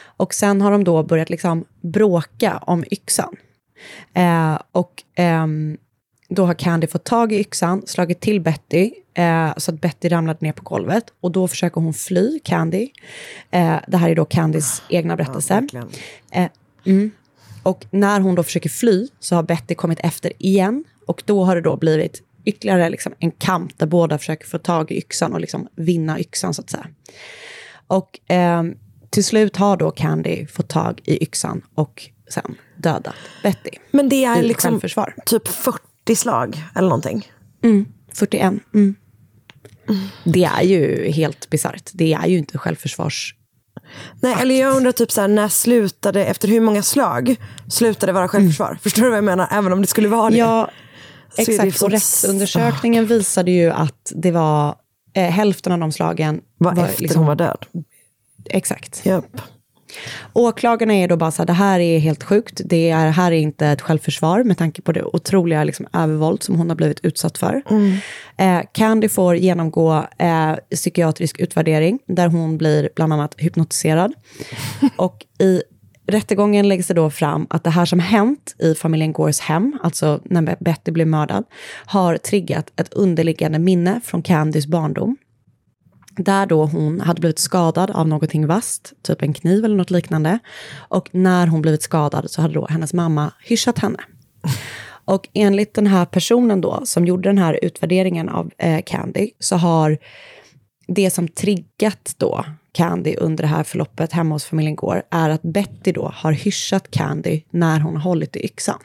Och sen har de då börjat liksom bråka om yxan. Eh, och ehm, då har Candy fått tag i yxan, slagit till Betty, eh, så att Betty ramlade ner på golvet. Och då försöker hon fly, Candy. Eh, det här är då Candys egna berättelse. Eh, mm. Och när hon då försöker fly så har Betty kommit efter igen. Och då har det då blivit ytterligare liksom en kamp där båda försöker få tag i yxan och liksom vinna yxan så att säga. Och ehm, till slut har då Candy fått tag i yxan och sen dödat Betty. Men det är liksom typ 40 slag eller någonting. Mm, 41. Mm. Det är ju helt bisarrt. Det är ju inte självförsvars... Nej, eller jag undrar typ så här, när slutade, efter hur många slag slutade vara självförsvar? Förstår du vad jag menar? Även om det skulle vara det. Ja, Så exakt. så- Och rättsundersökningen visade ju att det var eh, hälften av de slagen... Var efter hon var död. Exakt. Japp. Åklagarna är då bara så här, det här är helt sjukt. Det är, här är inte ett självförsvar med tanke på det otroliga liksom, övervåld som hon har blivit utsatt för. Eh, Candy får genomgå eh, psykiatrisk utvärdering där hon blir bland annat hypnotiserad. Och i rättegången läggs det då fram att det här som hänt i familjen Gores hem, alltså när Betty blev mördad, har triggat ett underliggande minne från Candys barndom. Där då hon hade blivit skadad av någonting vasst, typ en kniv eller något liknande. Och när hon blivit skadad så hade då hennes mamma hyschat henne. Och enligt den här personen då, som gjorde den här utvärderingen av eh, Candy, så har det som triggat då Candy under det här förloppet hemma hos familjen Gore är att Betty då har hyschat Candy när hon har hållit i yxan.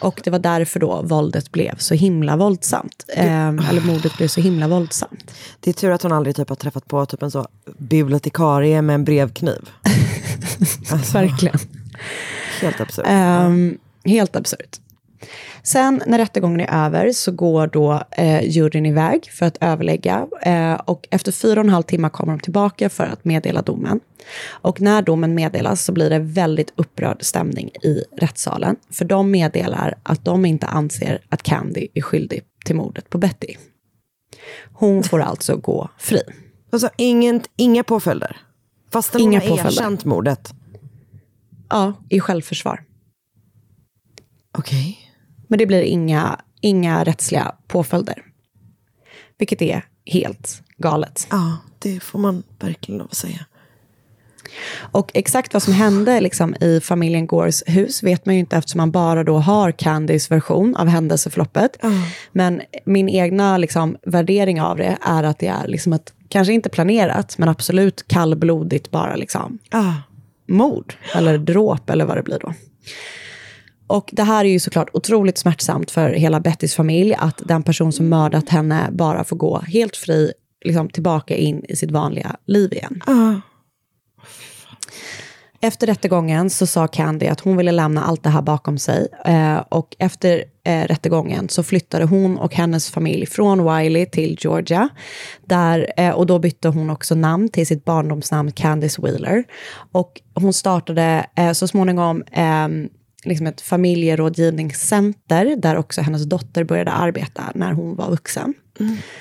Och det var därför då våldet blev så himla våldsamt. Eh, eller mordet blev så himla våldsamt. Det är tur att hon aldrig typ har träffat på typ en så bibliotekarie med en brevkniv. Verkligen. Helt absurt. Ehm, helt absurt. Sen när rättegången är över så går då eh, juryn iväg för att överlägga. Eh, och efter fyra och en halv timme kommer de tillbaka för att meddela domen. Och när domen meddelas så blir det väldigt upprörd stämning i rättssalen. För de meddelar att de inte anser att Candy är skyldig till mordet på Betty. Hon får alltså gå fri. Alltså, ingen, inga påföljder? Fastän Inga hon har erkänt mordet? Ja, i självförsvar. Okej. Men det blir inga, inga rättsliga påföljder. Vilket är helt galet. Ja, det får man verkligen lov att säga. Och exakt vad som hände liksom, i familjen Gores hus vet man ju inte eftersom man bara då har Candys version av händelseförloppet. Men min egna liksom, värdering av det är att det är liksom ett, kanske inte planerat, men absolut kallblodigt bara liksom, Ah. mord eller dråp eller vad det blir då. Och det här är ju såklart otroligt smärtsamt för hela Bettys familj, att den person som mördat henne bara får gå helt fri liksom, tillbaka in i sitt vanliga liv igen. Ah. Efter rättegången så sa Candy att hon ville lämna allt det här bakom sig. Eh, och efter eh, rättegången så flyttade hon och hennes familj från Wiley till Georgia. Där, eh, och då bytte hon också namn till sitt barndomsnamn Candice Wheeler. Och hon startade eh, så småningom eh, liksom ett familjerådgivningscenter där också hennes dotter började arbeta när hon var vuxen.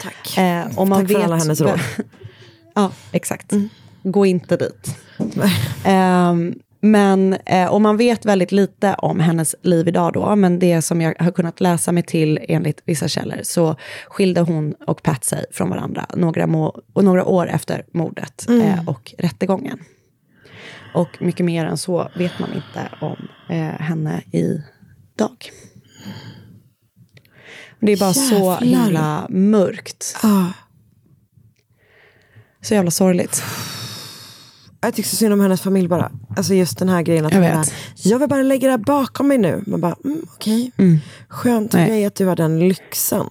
tack. Eh, och man Tack för vet, alla hennes råd. ja, exakt. Gå inte dit. Ehm, men, eh, och man vet väldigt lite om hennes liv idag då, men det som jag har kunnat läsa mig till enligt vissa källor, så skilde hon och Pat sig från varandra några, må- och några år efter mordet Mm. eh, och rättegången. Och mycket mer än så vet man inte om eh, henne idag. Det är bara så Jävlar. himla mörkt. Ah. Så jävla sorgligt. Jag tycker så synd om hennes familj bara. Alltså just den här grejen att Jag vet. bara, jag vill bara lägga det här bakom mig nu. Man bara, mm, okej. Skönt Nej. grej att du har den lyxen.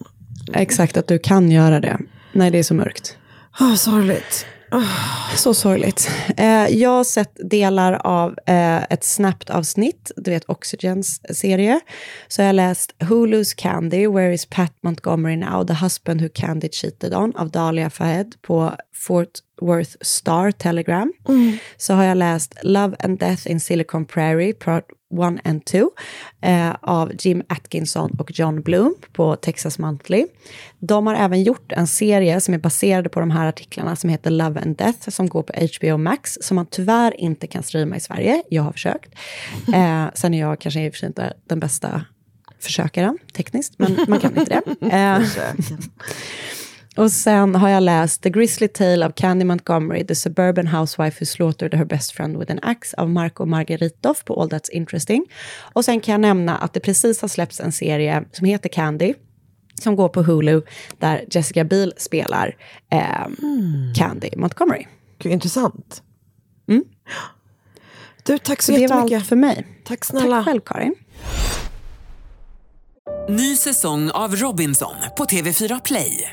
Exakt, att du kan göra det. Nej, det är så mörkt. Ah, sorgligt. Så sorgligt. Eh, jag har sett delar av eh, ett Snapped-avsnitt, du vet Oxygens serie. Så jag har läst Hulu's Candy, Where is Pat Montgomery now? The husband who Candy cheated on av Dahlia Fahed på Fort Worth Star Telegram. Så har jag läst Love and Death in Silicon Prairie, 1 and 2 eh, av Jim Atkinson och John Bloom på Texas Monthly. De har även gjort en serie som är baserad på de här artiklarna som heter Love and Death som går på HBO Max som man tyvärr inte kan streama i Sverige. Jag har försökt. Eh, sen är jag kanske i och för sig inte den bästa försökaren tekniskt, men man kan inte det. Eh, och sen har jag läst The Grizzly Tale of Candy Montgomery, The Suburban Housewife Who Slaughtered Her Best Friend with an Axe av Marco Margaritov på All That's Interesting. Och sen kan jag nämna att det precis har släppts en serie som heter Candy, som går på Hulu, där Jessica Biel spelar eh, Candy Montgomery. Gud, intressant. Mm. Du, tack så det var jättemycket. allt för mig. Tack snälla. Tack själv Karin. Ny säsong av Robinson på TV4 Play.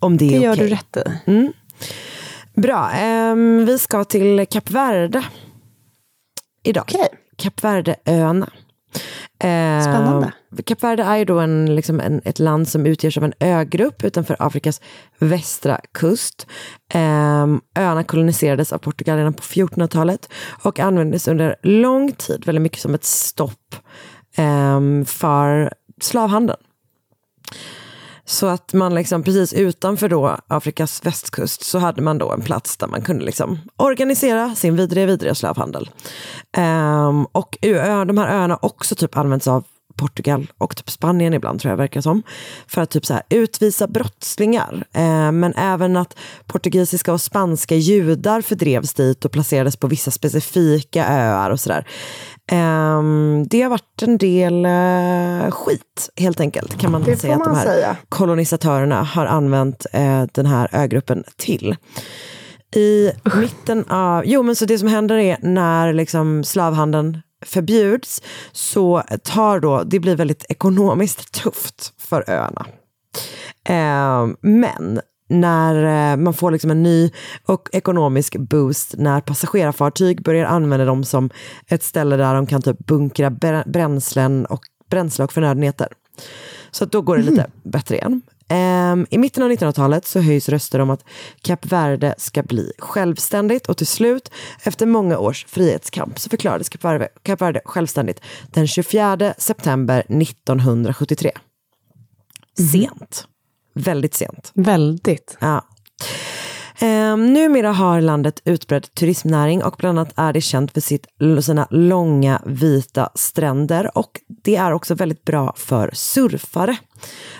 Om det är Det gör okej. du rätt i. Mm. Bra. ehm, vi ska till Kap Verde idag. Okej. Kap Verde-öarna. Ehm, Spännande. Kap Verde är ju då en, liksom en, ett land som utgörs av en ögrupp utanför Afrikas västra kust. Ehm, öarna koloniserades av Portugal redan på 1400-talet och användes under lång tid väldigt mycket som ett stopp ehm, för slavhandeln. Så att man liksom precis utanför då Afrikas västkust så hade man då en plats där man kunde liksom organisera sin vidriga, vidriga slavhandel. Um, och ö, de här öarna har också typ använts av Portugal och typ Spanien ibland tror jag verkar som. För att typ så här utvisa brottslingar. Eh, men även att portugisiska och spanska judar fördrevs dit och placerades på vissa specifika öar och sådär. Ehm, det har varit en del eh, skit helt enkelt kan man Det säga att de här säga. kolonisatörerna har använt eh, den här ögruppen till. I mitten av, jo men så det som händer är när liksom slavhandeln förbjuds så tar då, det blir väldigt ekonomiskt tufft för öarna. Eh, men när eh, man får liksom en ny och ekonomisk boost när passagerarfartyg börjar använda dem som ett ställe där de kan typ bunkra brä- bränslen och bränsle och förnödenheter. Så då går det lite bättre igen. Ehm, I mitten av 1900-talet så höjs röster om att Kap Verde ska bli självständigt och till slut, efter många års frihetskamp, så förklarades Kap Verde, Kap Verde självständigt den 24 september 1973. Sent. Väldigt sent. Väldigt. Ja. Ehm, numera har landet utbredd turismnäring och bland annat är det känt för sitt, sina långa vita stränder och det är också väldigt bra för surfare.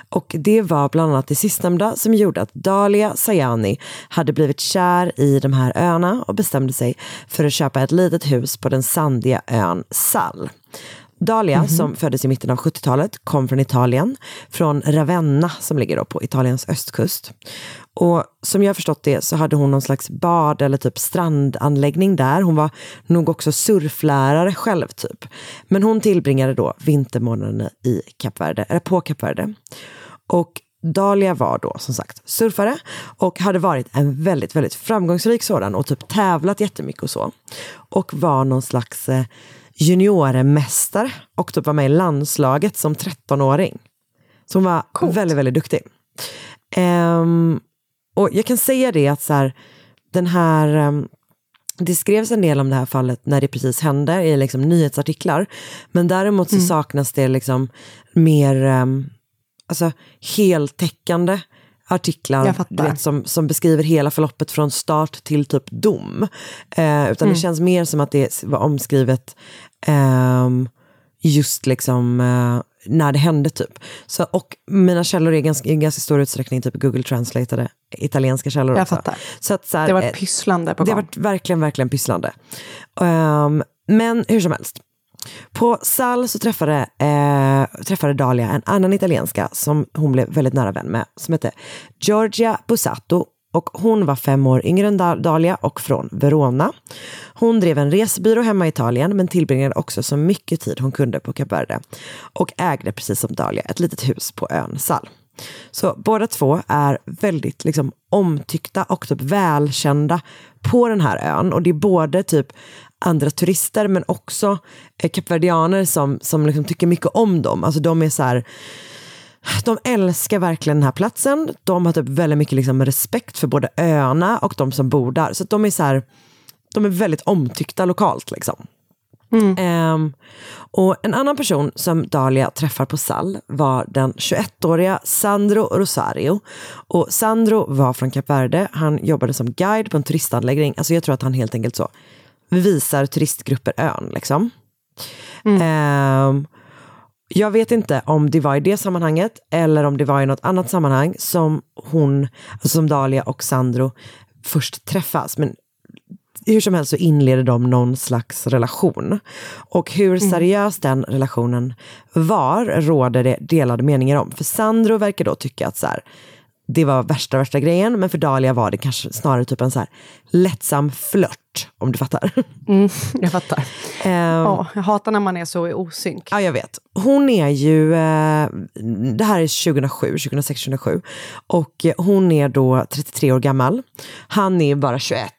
Och det var bland annat det sistnämnda som gjorde att Dalia Sayani hade blivit kär i de här öarna och bestämde sig för att köpa ett litet hus på den sandiga ön Sal. Dalia, som föddes i mitten av 70-talet, kom från Italien, från Ravenna som ligger då på Italiens östkust. Och som jag förstått det så hade hon någon slags bad eller typ strandanläggning där. Hon var nog också surflärare själv typ. Men hon tillbringade då vintermånaderna i Kap Verde, eller på Kap Verde. Och Dalia var då som sagt surfare och hade varit en väldigt, väldigt framgångsrik sådan och typ tävlat jättemycket och så. Och var någon slags eh, juniormästare och typ var med i landslaget som 13-åring. Så hon var väldigt, väldigt duktig. Ehm, och jag kan säga det att så här, den här, ehm, det skrevs en del om det här fallet när det precis hände i liksom nyhetsartiklar. Men däremot så Mm. saknas det liksom mer um, alltså, heltäckande artiklar du vet, som, som beskriver hela förloppet från start till typ dom. Eh, utan Mm. det känns mer som att det var omskrivet ehm, just liksom eh, när det hände typ. Så, och mina källor är ganska, i ganska stor utsträckning typ Google Translateade italienska källor Jag också. fattar. Så att, så här, Det var eh, pysslande på Det gång. varit verkligen, verkligen pysslande. Ehm, men hur som helst. På Sal så träffade, eh, träffade Dalia en annan italienska som hon blev väldigt nära vän med, som hette Giorgia Busato. Och hon var fem år yngre än Dalia och från Verona. Hon drev en resebyrå hemma i Italien men tillbringade också så mycket tid hon kunde på Cap Verde. Och ägde precis som Dalia ett litet hus på ön Sal. Så båda två är väldigt liksom, omtyckta och typ välkända på den här ön. Och det är både typ andra turister men också eh, kapverdianer som, som liksom tycker mycket om dem. Alltså de är så här, de älskar verkligen den här platsen. De har typ väldigt mycket liksom respekt för både öarna och de som bor där. Så de är så här, de är väldigt omtyckta lokalt. Liksom. Ehm, och en annan person som Dahlia träffar på Sall var den 21-åriga Sandro Rosario. Och Sandro var från Kap Verde, han jobbade som guide på en turistanläggning. Alltså jag tror att han helt enkelt så visar turistgrupper ön. Liksom. Ehm, jag vet inte om det var i det sammanhanget eller om det var i något annat sammanhang som hon, alltså som Dahlia och Sandro först träffas. Men hur som helst så inleder de någon slags relation. Och hur seriös den relationen var råder det delade meningar om. För Sandro verkar då tycka att så här, det var värsta värsta grejen, men för Dahlia var det kanske snarare typ en så här lättsam flört, om du fattar. Mm, jag fattar. Ehm, Ja, jag hatar när man är så i osynk. Ja, jag vet. Hon är ju, eh, det här är 2007, 2006, 2007. Och eh, hon är då 33 år gammal. Han är bara 21.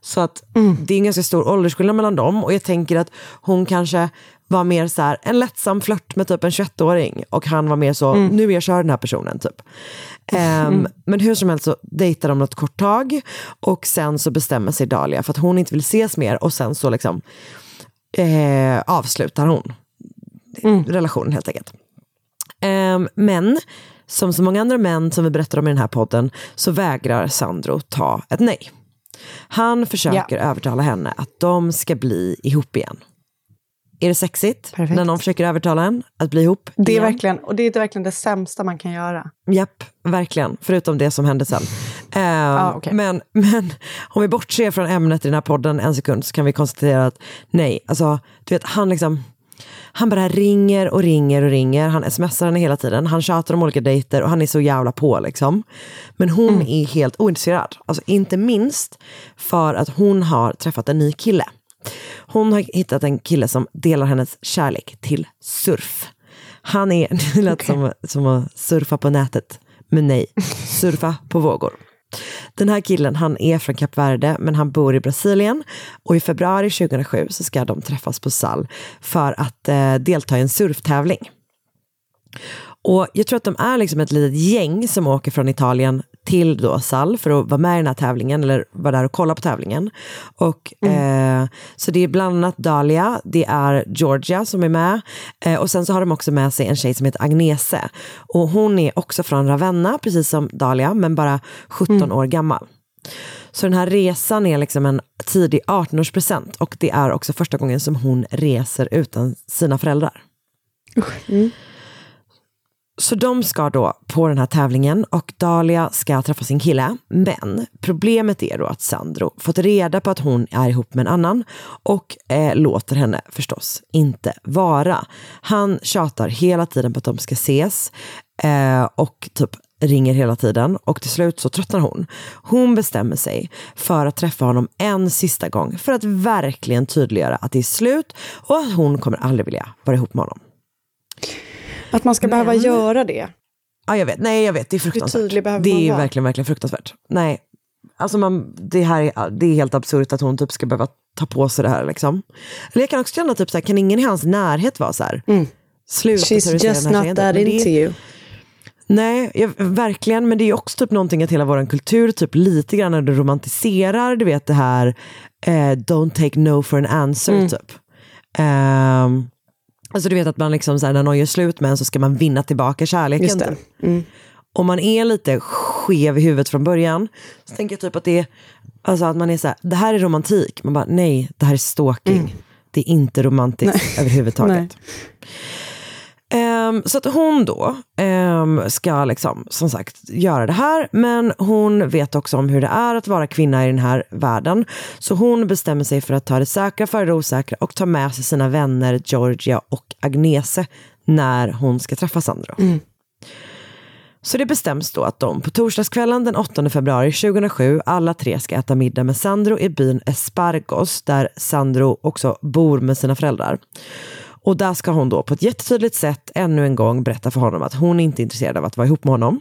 Så att det är en ganska stor åldersskillnad mellan dem. Och jag tänker att hon kanske var mer så här, en lättsam flört med typ en 21-åring. Och han var mer så, Mm. nu är jag kör den här personen typ. Ehm, Mm. Men hur som helst så dejtar de något kort tag. Och sen så bestämmer sig Dahlia för att hon inte vill ses mer. Och sen så liksom eh, avslutar hon relationen helt enkelt. Ehm, men som så många andra män som vi berättar om i den här podden så vägrar Sandro ta ett nej. Han försöker övertala henne att de ska bli ihop igen. Är det sexigt när någon försöker övertala en att bli ihop Det är igen? verkligen, och det är verkligen det sämsta man kan göra. Japp, verkligen. Förutom det som hände sen. Ehm, men, men om vi bortser från ämnet i den här podden en sekund så kan vi konstatera att nej, alltså du vet han liksom han bara ringer och ringer och ringer. Han smsar henne hela tiden. Han tjatar om olika dejter och han är så jävla på liksom. Men hon är helt ointresserad. Alltså inte minst för att hon har träffat en ny kille. Hon har hittat en kille som delar hennes kärlek till surf. Han är, det lät som, som att surfa på nätet. Men nej, surfa på vågor. Den här killen han är från Kap Verde men han bor i Brasilien och i februari 2007 så ska de träffas på Sall för att eh, delta i en surftävling. Och jag tror att de är liksom ett litet gäng som åker från Italien till då Sall för att vara med i den här tävlingen eller vara där och kolla på tävlingen. Och, eh, så det är bland annat Dahlia, det är Georgia som är med eh, och sen så har de också med sig en tjej som heter Agnese. Och hon är också från Ravenna, precis som Dahlia, men bara 17 år gammal. Så den här resan är liksom en tidig 18-årspresent och det är också första gången som hon reser utan sina föräldrar. Så de ska då på den här tävlingen och Dahlia ska träffa sin kille. Men problemet är då att Sandro fått reda på att hon är ihop med en annan och eh, låter henne förstås inte vara. Han tjatar hela tiden på att de ska ses eh, och typ ringer hela tiden och till slut så tröttnar hon. Hon bestämmer sig för att träffa honom en sista gång för att verkligen tydliggöra att det är slut och att hon kommer aldrig vilja vara ihop med honom. Att man ska behöva göra det. Ja, jag vet. Nej, jag vet. Det är fruktansvärt. det är vara? verkligen, verkligen fruktansvärt. Nej, alltså man, det här är, det är helt absurt att hon typ ska behöva ta på sig det här. Liksom. Eller jag kan också känna typ så här, kan ingen i hans närhet vara så här? Sluta She's just not tjejen. that Men det- into you. Nej, jag, verkligen. Men det är också typ någonting att hela vår kultur typ lite grann när du romantiserar, du vet det här eh, don't take no for an answer Mm. typ. Ehm, alltså du vet att man liksom så här, när någon gör slut med en så ska man vinna tillbaka kärleken. Just det. Typ. Mm. Om man är lite skev i huvudet från början så tänker jag typ att det är, alltså att man är så här, det här är romantik. Man bara nej, det här är stalking. Det är inte romantiskt överhuvudtaget. Ehm, så att hon då ehm, ska liksom, som sagt göra det här, men hon vet också om hur det är att vara kvinna i den här världen. Så hon bestämmer sig för att ta det säkra före det osäkra och ta med sig sina vänner Georgia och Agnese när hon ska träffa Sandro. Så det bestäms då att de på torsdagskvällen den 8 februari 2007 alla tre ska äta middag med Sandro i byn Espargos där Sandro också bor med sina föräldrar. Och där ska hon då på ett jättetydligt sätt ännu en gång berätta för honom att hon inte är intresserad av att vara ihop med honom.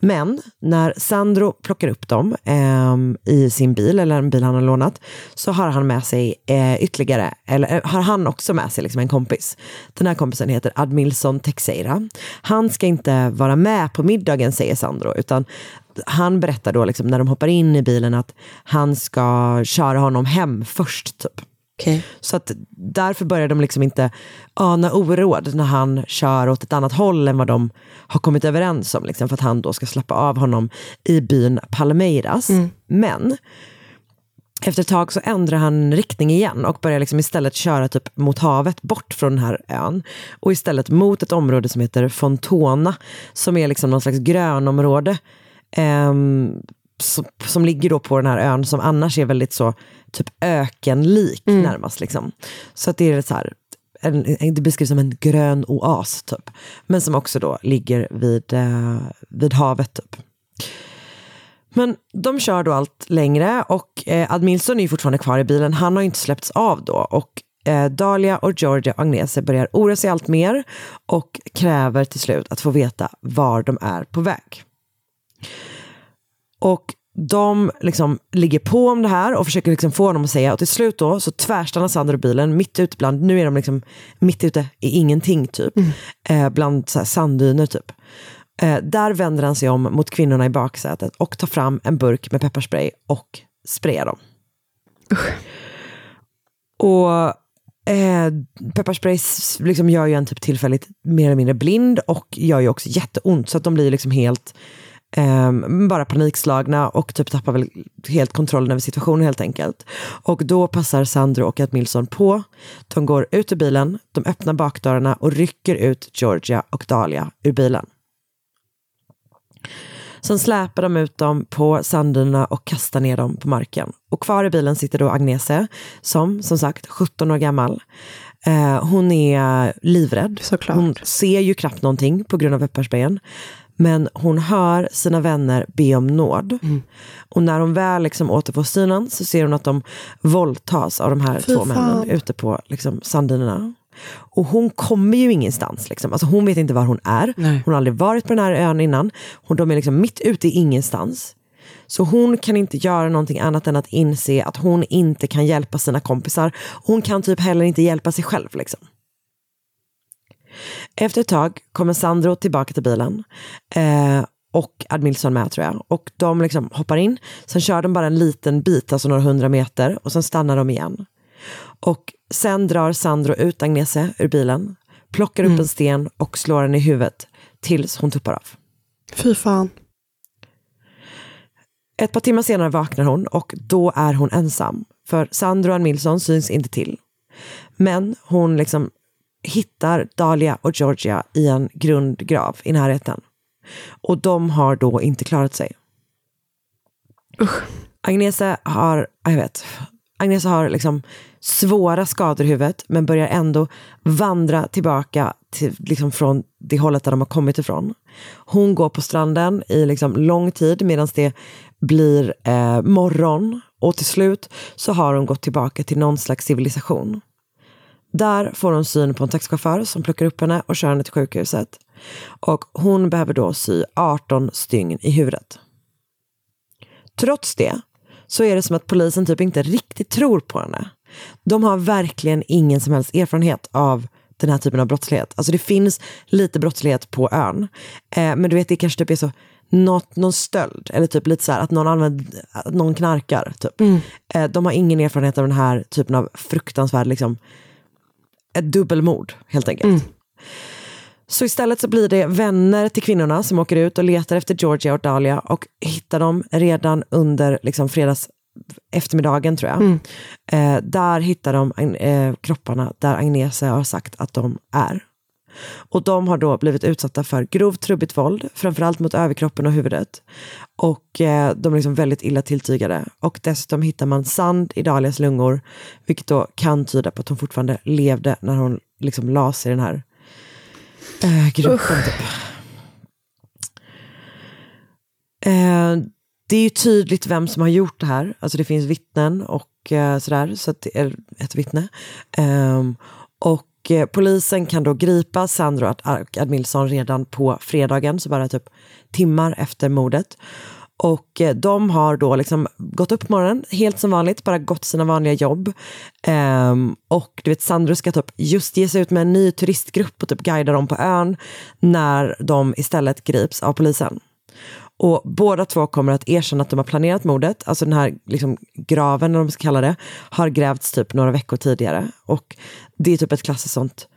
Men när Sandro plockar upp dem eh, i sin bil, eller en bil han har lånat, så har han med sig eh, ytterligare, eller eh, har han också med sig liksom en kompis. Den här kompisen heter Admilson Texeira. Han ska inte vara med på middagen, säger Sandro, utan han berättar då liksom, när de hoppar in i bilen att han ska köra honom hem först. Typ. Så att därför börjar de liksom inte ana oråd när han kör åt ett annat håll än vad de har kommit överens om. Liksom, för att han då ska släppa av honom i byn Palmeiras. Men efter ett tag så ändrar han riktning igen och börjar liksom istället köra typ mot havet, bort från den här ön. Och istället mot ett område som heter Fontona, som är liksom någon slags grönområde. ehm, som, som ligger då på den här ön som annars är väldigt så typ ökenlik närmast. Liksom. Så att det är så här, en, det beskrivs som en grön oas typ. Men som också då ligger vid, eh, vid havet typ. Men de kör då allt längre och eh, Admilson är fortfarande kvar i bilen. Han har ju inte släppts av då. Och eh, Dahlia och Georgia och Agnese börjar oroa sig allt mer och kräver till slut att få veta var de är på väg. Och de liksom ligger på om det här och försöker liksom få honom att säga och till slut då så tvärstannar Sandro bilen mitt ute bland, nu är de liksom mitt ute i ingenting typ, eh, bland så sanddyner typ. Eh, där vänder han sig om mot kvinnorna i baksätet och tar fram en burk med pepparspray och sprayar dem. Och eh, pepparspray liksom gör ju en typ tillfälligt mer eller mindre blind och gör ju också jätteont så att de blir liksom helt ehm, bara panikslagna och typ tappar väl helt kontrollen över situationen helt enkelt. Och då passar Sandro och Admilson på. De går ut ur bilen, de öppnar bakdörrarna och rycker ut Georgia och Dahlia ur bilen. Sen släpar de ut dem på sanddynerna och kastar ner dem på marken. Och kvar i bilen sitter då Agnese, som som sagt 17 år gammal. Eh, hon är livrädd. Hon ser ju knappt någonting på grund av pepparsprayen. Men hon hör sina vänner be om nåd. Och när hon väl liksom återfår synen så ser hon att de våldtas av de här Fy två männen fan. ute på liksom, sanddynerna. Och hon kommer ju ingenstans. Liksom. Alltså, hon vet inte var hon är. Hon har aldrig varit på den här ön innan. Hon, de är liksom mitt ute i ingenstans. Så hon kan inte göra någonting annat än att inse att hon inte kan hjälpa sina kompisar. Hon kan typ heller inte hjälpa sig själv. Liksom. Efter ett tag kommer Sandro tillbaka till bilen. Eh, och Admilson med tror jag. Och de liksom hoppar in. Sen kör de bara en liten bit, alltså några hundra meter. Och sen stannar de igen. Och sen drar Sandro ut Agnese ur bilen. Plockar upp en sten och slår henne i huvudet. Tills hon tuppar av. Fy fan. Ett par timmar senare vaknar hon och då är hon ensam. För Sandro och Admilson syns inte till. Men hon liksom hittar Dahlia och Georgia i en grundgrav i närheten. Och de har då inte klarat sig. Agnese har, jag vet, Agnese har liksom svåra skador i huvudet men börjar ändå vandra tillbaka till, liksom från det hållet där de har kommit ifrån. Hon går på stranden i liksom lång tid medan det blir eh, morgon och till slut så har hon gått tillbaka till någon slags civilisation. Där får hon syn på en taxichaufför som plockar upp henne och kör henne till sjukhuset. Och hon behöver då sy 18 stygn i huvudet. Trots det så är det som att polisen typ inte riktigt tror på henne. De har verkligen ingen som helst erfarenhet av den här typen av brottslighet. Alltså det finns lite brottslighet på ön. Eh, men du vet, det kanske typ är så något, någon stöld eller typ lite så här att någon, använder, att någon knarkar. Typ. Eh, de har ingen erfarenhet av den här typen av fruktansvärd, liksom, ett dubbelmord helt enkelt. Så istället så blir det vänner till kvinnorna som åker ut och letar efter Georgia och Dahlia och hittar dem redan under liksom, fredags eftermiddagen tror jag. Mm. Eh, där hittar de eh, kropparna där Agnese har sagt att de är. Och de har då blivit utsatta för grovt trubbigt våld, framförallt mot överkroppen och huvudet. Och eh, de är liksom väldigt illa tilltygade. Och dessutom hittar man sand i Dahlias lungor, vilket då kan tyda på att hon fortfarande levde när hon liksom la sig i den här eh, gruppen. Typ. Eh, det är ju tydligt vem som har gjort det här. Alltså det finns vittnen och eh, sådär, så att det är ett vittne. Ehm, och eh, polisen kan då gripa Sandro och Admilson redan på fredagen, så bara typ timmar efter mordet. Och eh, de har då liksom gått upp på morgonen, helt som vanligt, bara gått sina vanliga jobb. Ehm, och du vet, Sandro ska typ just ge sig ut med en ny turistgrupp och typ guida dem på ön när de istället grips av polisen. Och båda två kommer att erkänna att de har planerat mordet, alltså den här liksom, graven, eller vad man ska kalla det, har grävts typ några veckor tidigare. Och det är typ ett klassiskt sånt,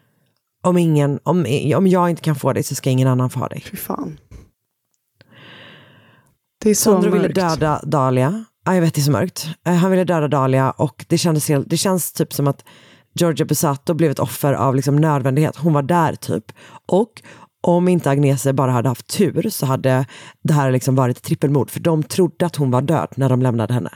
om, ingen, om, om jag inte kan få dig så ska ingen annan få dig. Fy fan. Det är så Sandro ville mörkt. döda Dahlia. Ja, jag vet, det är så mörkt. Eh, Han ville döda Dahlia och det, kändes helt, det känns typ som att Georgia Busato blev ett offer av liksom nödvändighet. Hon var där typ. Och om inte Agnese bara hade haft tur så hade det här liksom varit ett trippelmord. För de trodde att hon var död när de lämnade henne.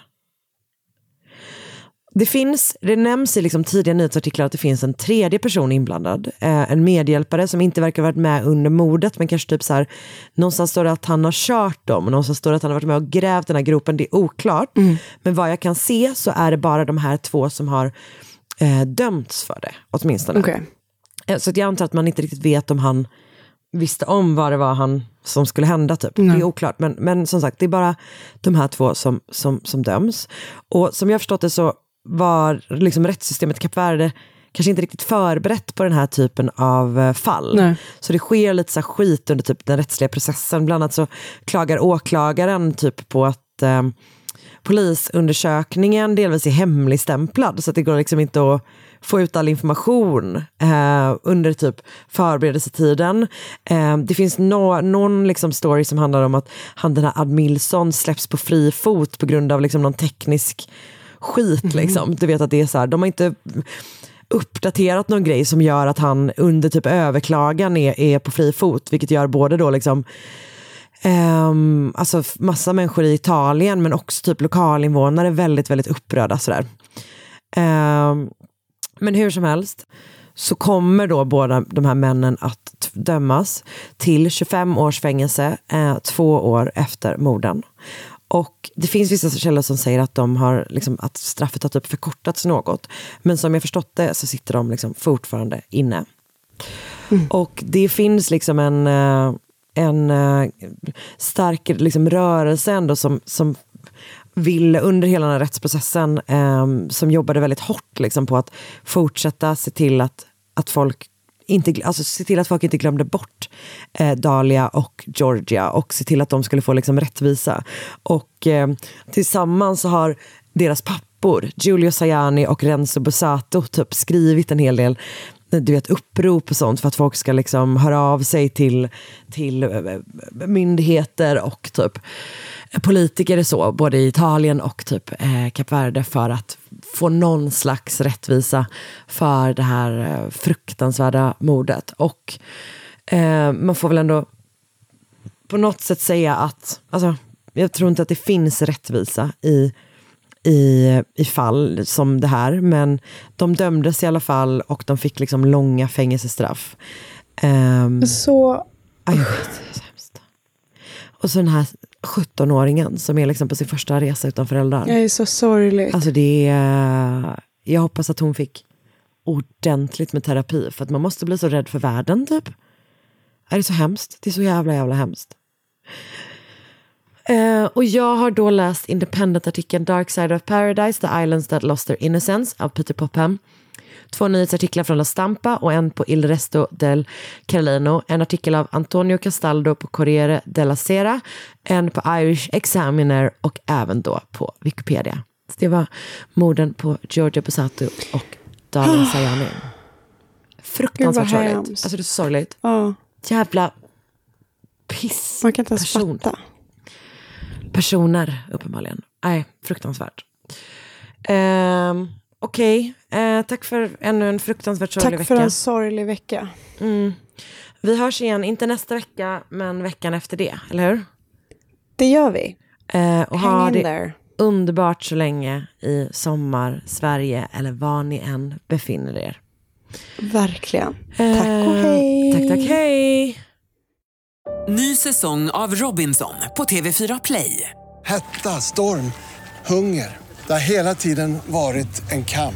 Det finns, det nämns i liksom tidiga nyhetsartiklar att det finns en tredje person inblandad. Eh, en medhjälpare som inte verkar ha varit med under mordet men kanske typ så här, någonstans står det att han har kört dem och någonstans står det att han har varit med och grävt den här gropen. Det är oklart. Men vad jag kan se så är det bara de här två som har eh, dömts för det, åtminstone. Okej. Eh, Så jag antar att man inte riktigt vet om han visste om vad det var han som skulle hända. Typ. Det är oklart. Men, men som sagt, det är bara de här två som, som, som döms. Och som jag förstått det så var liksom rättssystemet i Kap Verde kanske inte riktigt förberett på den här typen av eh, fall. Nej. Så det sker lite så skit under typ den rättsliga processen. Bland annat så klagar åklagaren typ på att eh, polisundersökningen delvis är hemligstämplad. Så att det går liksom inte att få ut all information eh, under typ förberedelsetiden. Eh, det finns nå- någon liksom story som handlar om att han den här Admilson släpps på fri fot på grund av liksom någon teknisk skit. Liksom. Du vet att det är så här, de har inte uppdaterat någon grej som gör att han under typ överklagan är, är på fri fot, vilket gör både då liksom ehm, alltså massa människor i Italien men också typ lokalinvånare väldigt, väldigt upprörda sådär. Ehm, men hur som helst så kommer då båda de här männen att dömas till 25 års fängelse eh, två år efter morden. Och det finns vissa källor som säger att, de har, liksom, att straffet har typ förkortats något. Men som jag förstått det så sitter de liksom fortfarande inne. Och det finns liksom en, eh, en eh, stark liksom, rörelse ändå som, som ville under hela den här rättsprocessen, eh, som jobbade väldigt hårt liksom, på att fortsätta se till att, att folk inte, alltså se till att folk inte glömde bort eh, Dahlia och Georgia och se till att de skulle få liksom, rättvisa. Och eh, tillsammans så har deras pappor, Giulio Sajani och Renzo Busato typ skrivit en hel del eh, du vet, upprop och sånt för att folk ska liksom höra av sig till, till eh, eh myndigheter och typ politiker så, både i Italien och typ eh, Kap Verde för att få någon slags rättvisa för det här eh, fruktansvärda mordet. Och eh, man får väl ändå på något sätt säga att, alltså, jag tror inte att det finns rättvisa i, i, i fall som det här, men de dömdes i alla fall och de fick liksom långa fängelsestraff. Ehm, Så... Aj, vet, så. Och så den här 17-åringen som är liksom på sin första resa utan föräldrar. Jag är så sorglig. Alltså det är, jag hoppas att hon fick ordentligt med terapi för att man måste bli så rädd för världen typ. Är det så hemskt? Det är så jävla jävla hemskt. Eh, och jag har då läst Independent-artikeln Dark Side of Paradise, The Islands That Lost Their Innocence av Peter Popham. Två nyhetsartiklar från La Stampa och en på Il Resto del Carlino. En artikel av Antonio Castaldo på Corriere della Sera. En på Irish Examiner och även då på Wikipedia. Så det var morden på Giorgia Busato och Dahlia Sayani. Fruktansvärt sorgligt. Alltså det är så sorgligt. Ja. Jävla piss. Man kan inte ens person. fatta. Personer, uppenbarligen. Nej, fruktansvärt. Um, Okej, eh, tack för ännu en fruktansvärt sorglig Tack vecka. för en sorglig vecka. Mm. Vi hörs igen, inte nästa vecka, men veckan efter det, eller hur? Det gör vi. Eh, och Hang ha in det there. underbart så länge i sommar, Sverige eller var ni än befinner er. Verkligen. Eh, Tack och hej. Tack, tack, hej. Ny säsong av Robinson på TV4 Play. Hetta, storm, hunger. Det har hela tiden varit en kamp.